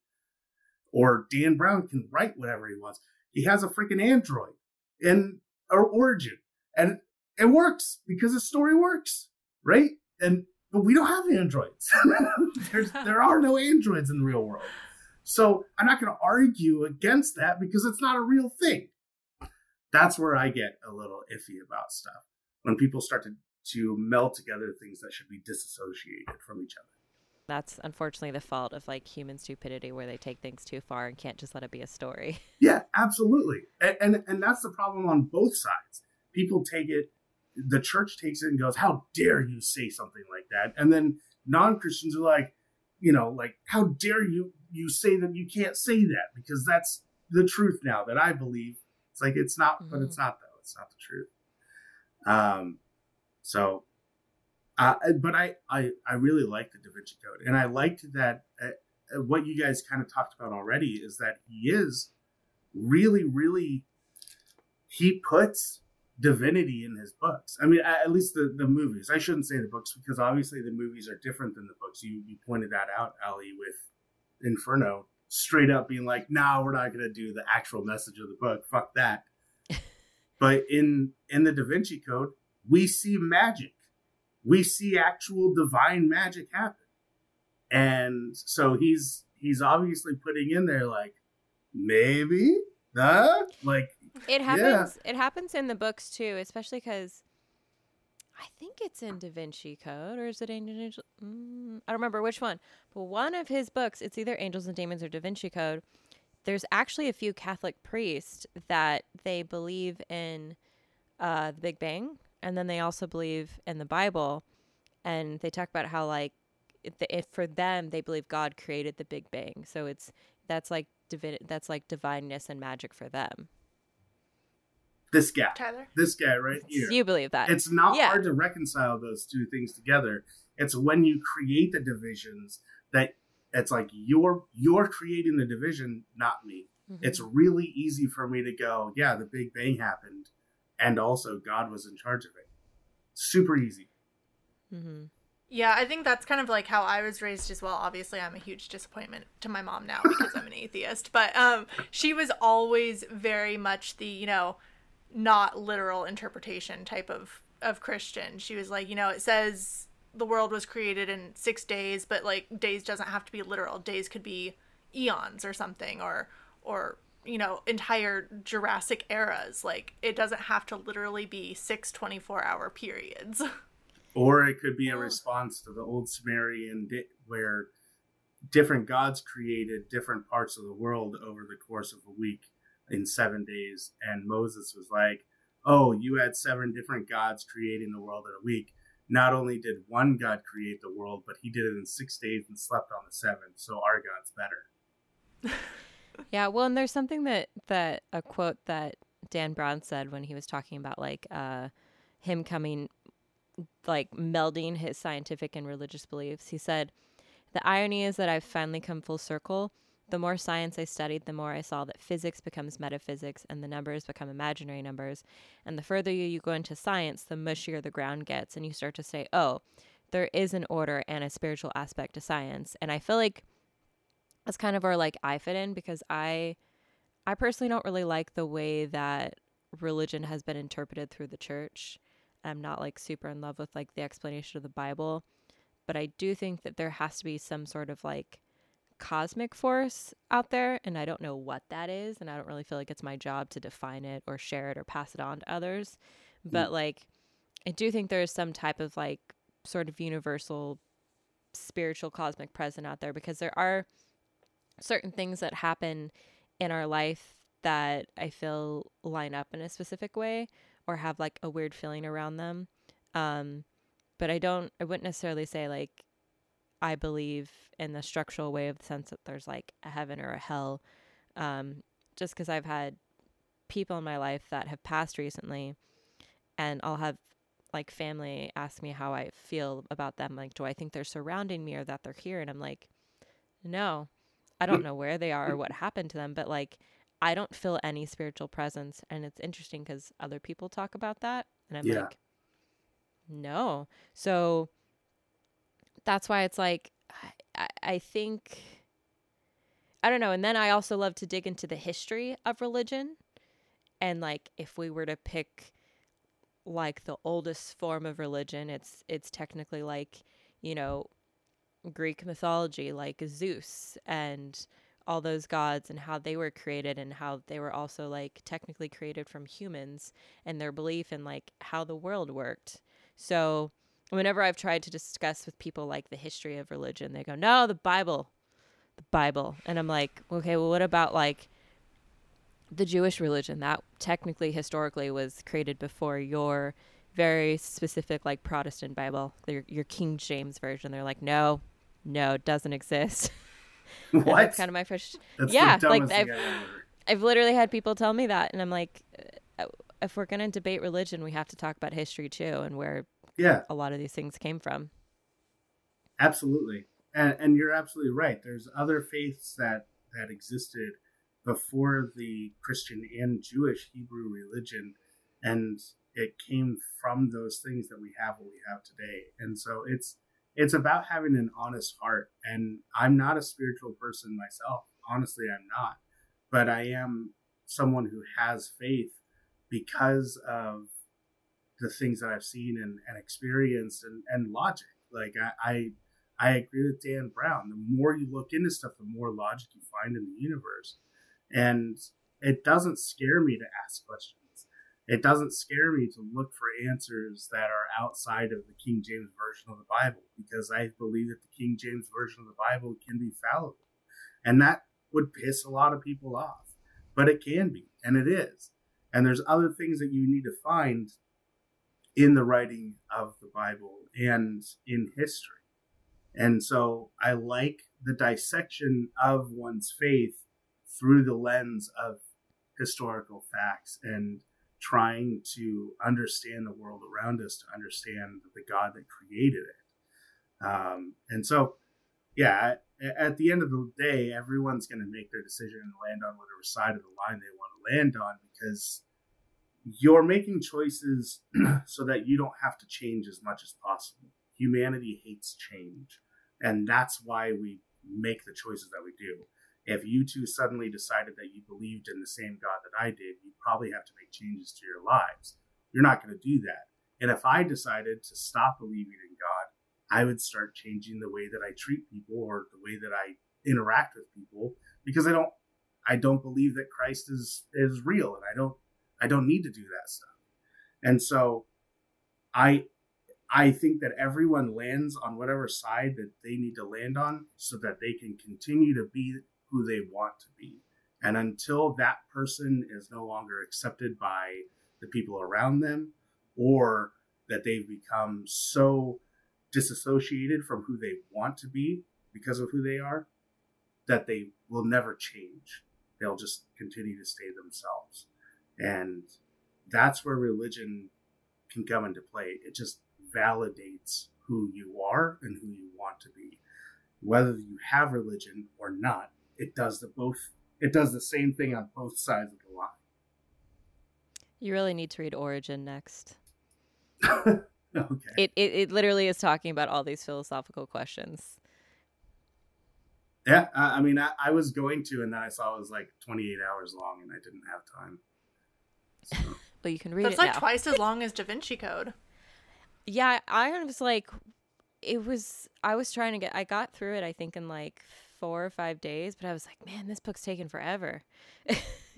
Or Dan Brown can write whatever he wants. He has a freaking android in our origin. And it works because the story works, right? And but we don't have androids. [laughs] [laughs] there are no androids in the real world. So I'm not going to argue against that because it's not a real thing. That's where I get a little iffy about stuff. When people start to to meld together things that should be disassociated from each other. That's unfortunately the fault of like human stupidity where they take things too far and can't just let it be a story. [laughs] Yeah, absolutely. And, and and that's the problem on both sides. People take it the church takes it and goes, "How dare you say something like that?" And then non-Christians are like, you know, like, "How dare you you say that you can't say that because that's the truth now that I believe." It's like it's not, mm-hmm. but it's not though. It's not the truth. Um, so, uh, but I, I, I really like the Da Vinci Code, and I liked that. Uh, uh, what you guys kind of talked about already is that he is really, really. He puts divinity in his books. I mean, at least the, the movies. I shouldn't say the books because obviously the movies are different than the books. You, you pointed that out, Allie, with Inferno, straight up being like, "No, nah, we're not going to do the actual message of the book. Fuck that." [laughs] but in in the Da Vinci Code, we see magic. We see actual divine magic happen. And so he's he's obviously putting in there like maybe huh? like it happens yeah. it happens in the books too, especially cuz I think it's in Da Vinci Code or is it Angel? Mm, I don't remember which one. But one of his books, it's either Angels and Demons or Da Vinci Code. There's actually a few Catholic priests that they believe in uh, the Big Bang and then they also believe in the Bible, and they talk about how like if for them they believe God created the Big Bang, so it's that's like divin that's like divineness and magic for them. This guy, Tyler, this guy right here. You believe that? It's not yeah. hard to reconcile those two things together. It's when you create the divisions that it's like you're you're creating the division, not me. Mm-hmm. It's really easy for me to go, yeah, the Big Bang happened and also God was in charge of it. Super easy. Mm-hmm. Yeah, I think that's kind of like how I was raised as well. Obviously, I'm a huge disappointment to my mom now because I'm an [laughs] atheist, but um, she was always very much the you know not literal interpretation type of of Christian. She was like, you know, it says the world was created in six days, but like days doesn't have to be literal. Days could be eons or something, or or you know, entire Jurassic eras. Like, it doesn't have to literally be six 24 hour periods. [laughs] Or it could be a oh. response to the old Sumerian di- where different gods created different parts of the world over the course of a week in seven days. And Moses was like, Oh, you had seven different gods creating the world in a week. Not only did one God create the world, but he did it in six days and slept on the seventh. So our God's better. [laughs] yeah, well, and there's something that that a quote that Dan Brown said when he was talking about like uh, him coming, like melding his scientific and religious beliefs. He said, "The irony is that I've finally come full circle." The more science I studied, the more I saw that physics becomes metaphysics and the numbers become imaginary numbers. And the further you go into science, the mushier the ground gets, and you start to say, oh, there is an order and a spiritual aspect to science. And I feel like that's kind of where like I fit in because I I personally don't really like the way that religion has been interpreted through the church. I'm not like super in love with like the explanation of the Bible, but I do think that there has to be some sort of like cosmic force out there and I don't know what that is and I don't really feel like it's my job to define it or share it or pass it on to others. Mm. But like I do think there is some type of like sort of universal spiritual cosmic present out there because there are certain things that happen in our life that I feel line up in a specific way or have like a weird feeling around them. Um, but I don't, I wouldn't necessarily say like I believe in the structural way of the sense that there's like a heaven or a hell. Um, just because I've had people in my life that have passed recently, and I'll have like family ask me how I feel about them. Like, do I think they're surrounding me or that they're here? And I'm like, no, I don't know where they are or what happened to them, but like, I don't feel any spiritual presence. And it's interesting because other people talk about that. And I'm yeah. like, no. So that's why it's like, I, I think, I don't know. And then I also love to dig into the history of religion. And like, if we were to pick like the oldest form of religion, it's, it's technically like, you know, Greek mythology, like Zeus and all those gods and how they were created and how they were also like technically created from humans and their belief in like how the world worked. So whenever I've tried to discuss with people like the history of religion, they go, "No, the Bible." The Bible. And I'm like, "Okay, well what about like the Jewish religion that technically historically was created before your very specific like Protestant Bible, your, your King James version?" They're like, "No, no, it doesn't exist." [laughs] What? that's kind of my first. That's yeah, like I've, I've literally had people tell me that, and I'm like, uh, if we're gonna debate religion, we have to talk about history too, and where yeah a lot of these things came from absolutely and and you're absolutely right there's other faiths that that existed before the christian and jewish hebrew religion and it came from those things that we have what we have today and so it's it's about having an honest heart and i'm not a spiritual person myself honestly i'm not but i am someone who has faith because of the things that I've seen and, and experienced and, and logic. Like I, I I agree with Dan Brown. The more you look into stuff, the more logic you find in the universe. And it doesn't scare me to ask questions. It doesn't scare me to look for answers that are outside of the King James Version of the Bible because I believe that the King James Version of the Bible can be fallible. And that would piss a lot of people off, but it can be, and it is. And there's other things that you need to find in the writing of the Bible and in history. And so I like the dissection of one's faith through the lens of historical facts and trying to understand the world around us to understand the God that created it. Um, and so, yeah, at, the end of the day, everyone's going to make their decision and land on whatever side of the line they want to land on because you're making choices [clears throat] so that you don't have to change as much as possible. Humanity hates change, and that's why we make the choices that we do. If you two suddenly decided that you believed in the same God that I did, you'd probably have to make changes to your lives. You're not going to do that. And if I decided to stop believing in God, I would start changing the way that I treat people or the way that I interact with people because I don't I don't believe that Christ is is real and I don't I don't need to do that stuff. And so I I think that everyone lands on whatever side that they need to land on so that they can continue to be who they want to be. And until that person is no longer accepted by the people around them, or that they've become so disassociated from who they want to be because of who they are, that they will never change. They'll just continue to stay themselves. And that's where religion can come into play. It just validates who you are and who you want to be. Whether you have religion or not, it does the both it does the same thing on both sides of the line. You really need to read Origin next. [laughs] [laughs] okay. It, it it literally is talking about all these philosophical questions. Yeah, I, I mean, I, I, was going to, and then I saw it was like 28 hours long, and I didn't have time. So. [laughs] but you can read That's it. Like now. twice as [laughs] long as Da Vinci Code. Yeah, I was like, it was. I was trying to get. I got through it. I think in like four or five days, but I was like, man, this book's taken forever.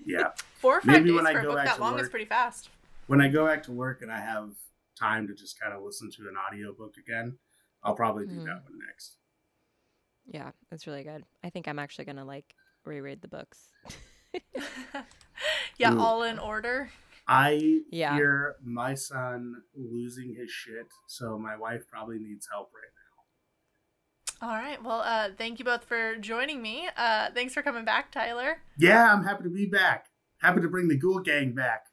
yeah, four or five Maybe days when for I a book that long work, is pretty fast. When I go back to work and I have time to just kind of listen to an audiobook again, I'll probably do mm-hmm. that one next. Yeah, it's really good. I think I'm actually gonna like reread the books. [laughs] yeah, Ooh. all in order. I yeah. hear my son losing his shit, so my wife probably needs help right now. All right. Well, uh, thank you both for joining me. Uh, thanks for coming back, Tyler. Yeah, I'm happy to be back. Happy to bring the Ghoul Gang back.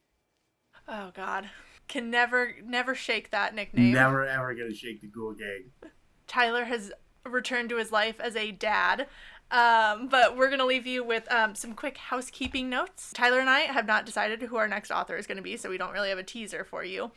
Oh God, can never, never shake that nickname. Never ever gonna shake the Ghoul Gang. Tyler has returned to his life as a dad. Um, but we're going to leave you with um, some quick housekeeping notes. Tyler and I have not decided who our next author is going to be, so we don't really have a teaser for you.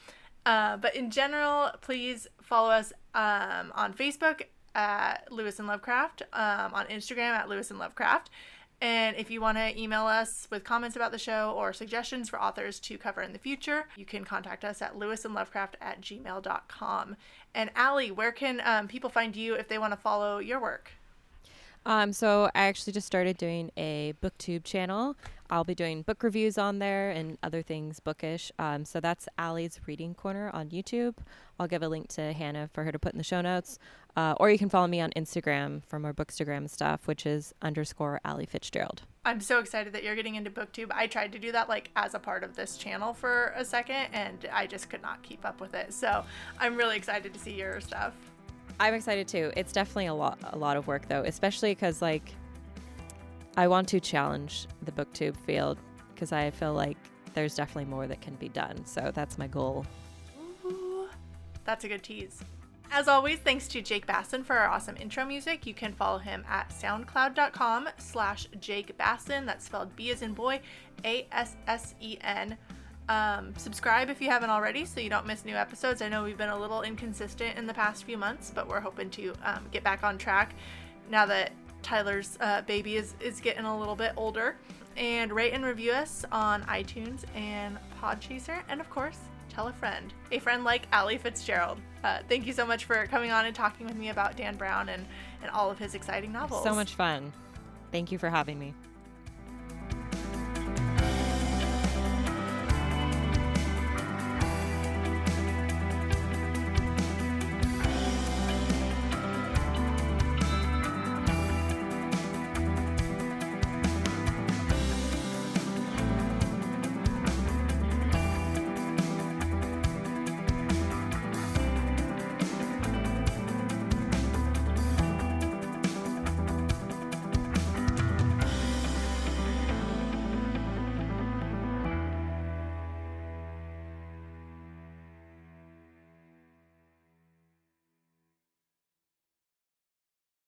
Uh, but in general, please follow us um, on Facebook at Lewis and Lovecraft, um, on Instagram at Lewis and Lovecraft. And if you want to email us with comments about the show or suggestions for authors to cover in the future, you can contact us at lewisandlovecraft at gmail.com. And Allie, where can um, people find you if they want to follow your work? Um, so I actually just started doing a booktube channel. I'll be doing book reviews on there and other things bookish. Um, so that's Allie's Reading Corner on YouTube. I'll give a link to Hannah for her to put in the show notes. Uh, or you can follow me on Instagram for more bookstagram stuff, which is underscore Allie Fitzgerald. I'm so excited that you're getting into booktube. I tried to do that like as a part of this channel for a second and I just could not keep up with it. So I'm really excited to see your stuff. I'm excited too. It's definitely a lot a lot of work though, especially because like I want to challenge the booktube field because I feel like there's definitely more that can be done. So that's my goal. Ooh, that's a good tease. As always, thanks to Jake Bassen for our awesome intro music. You can follow him at soundcloud.com slash Jake Bassen. That's spelled B as in boy, A S S E N. Um, subscribe if you haven't already so you don't miss new episodes. I know we've been a little inconsistent in the past few months, but we're hoping to um, get back on track now that Tyler's uh, baby is, is getting a little bit older. And rate and review us on iTunes and Podchaser. And of course, tell a friend, a friend like Allie Fitzgerald. Uh, thank you so much for coming on and talking with me about Dan Brown and, and all of his exciting novels. So much fun. Thank you for having me.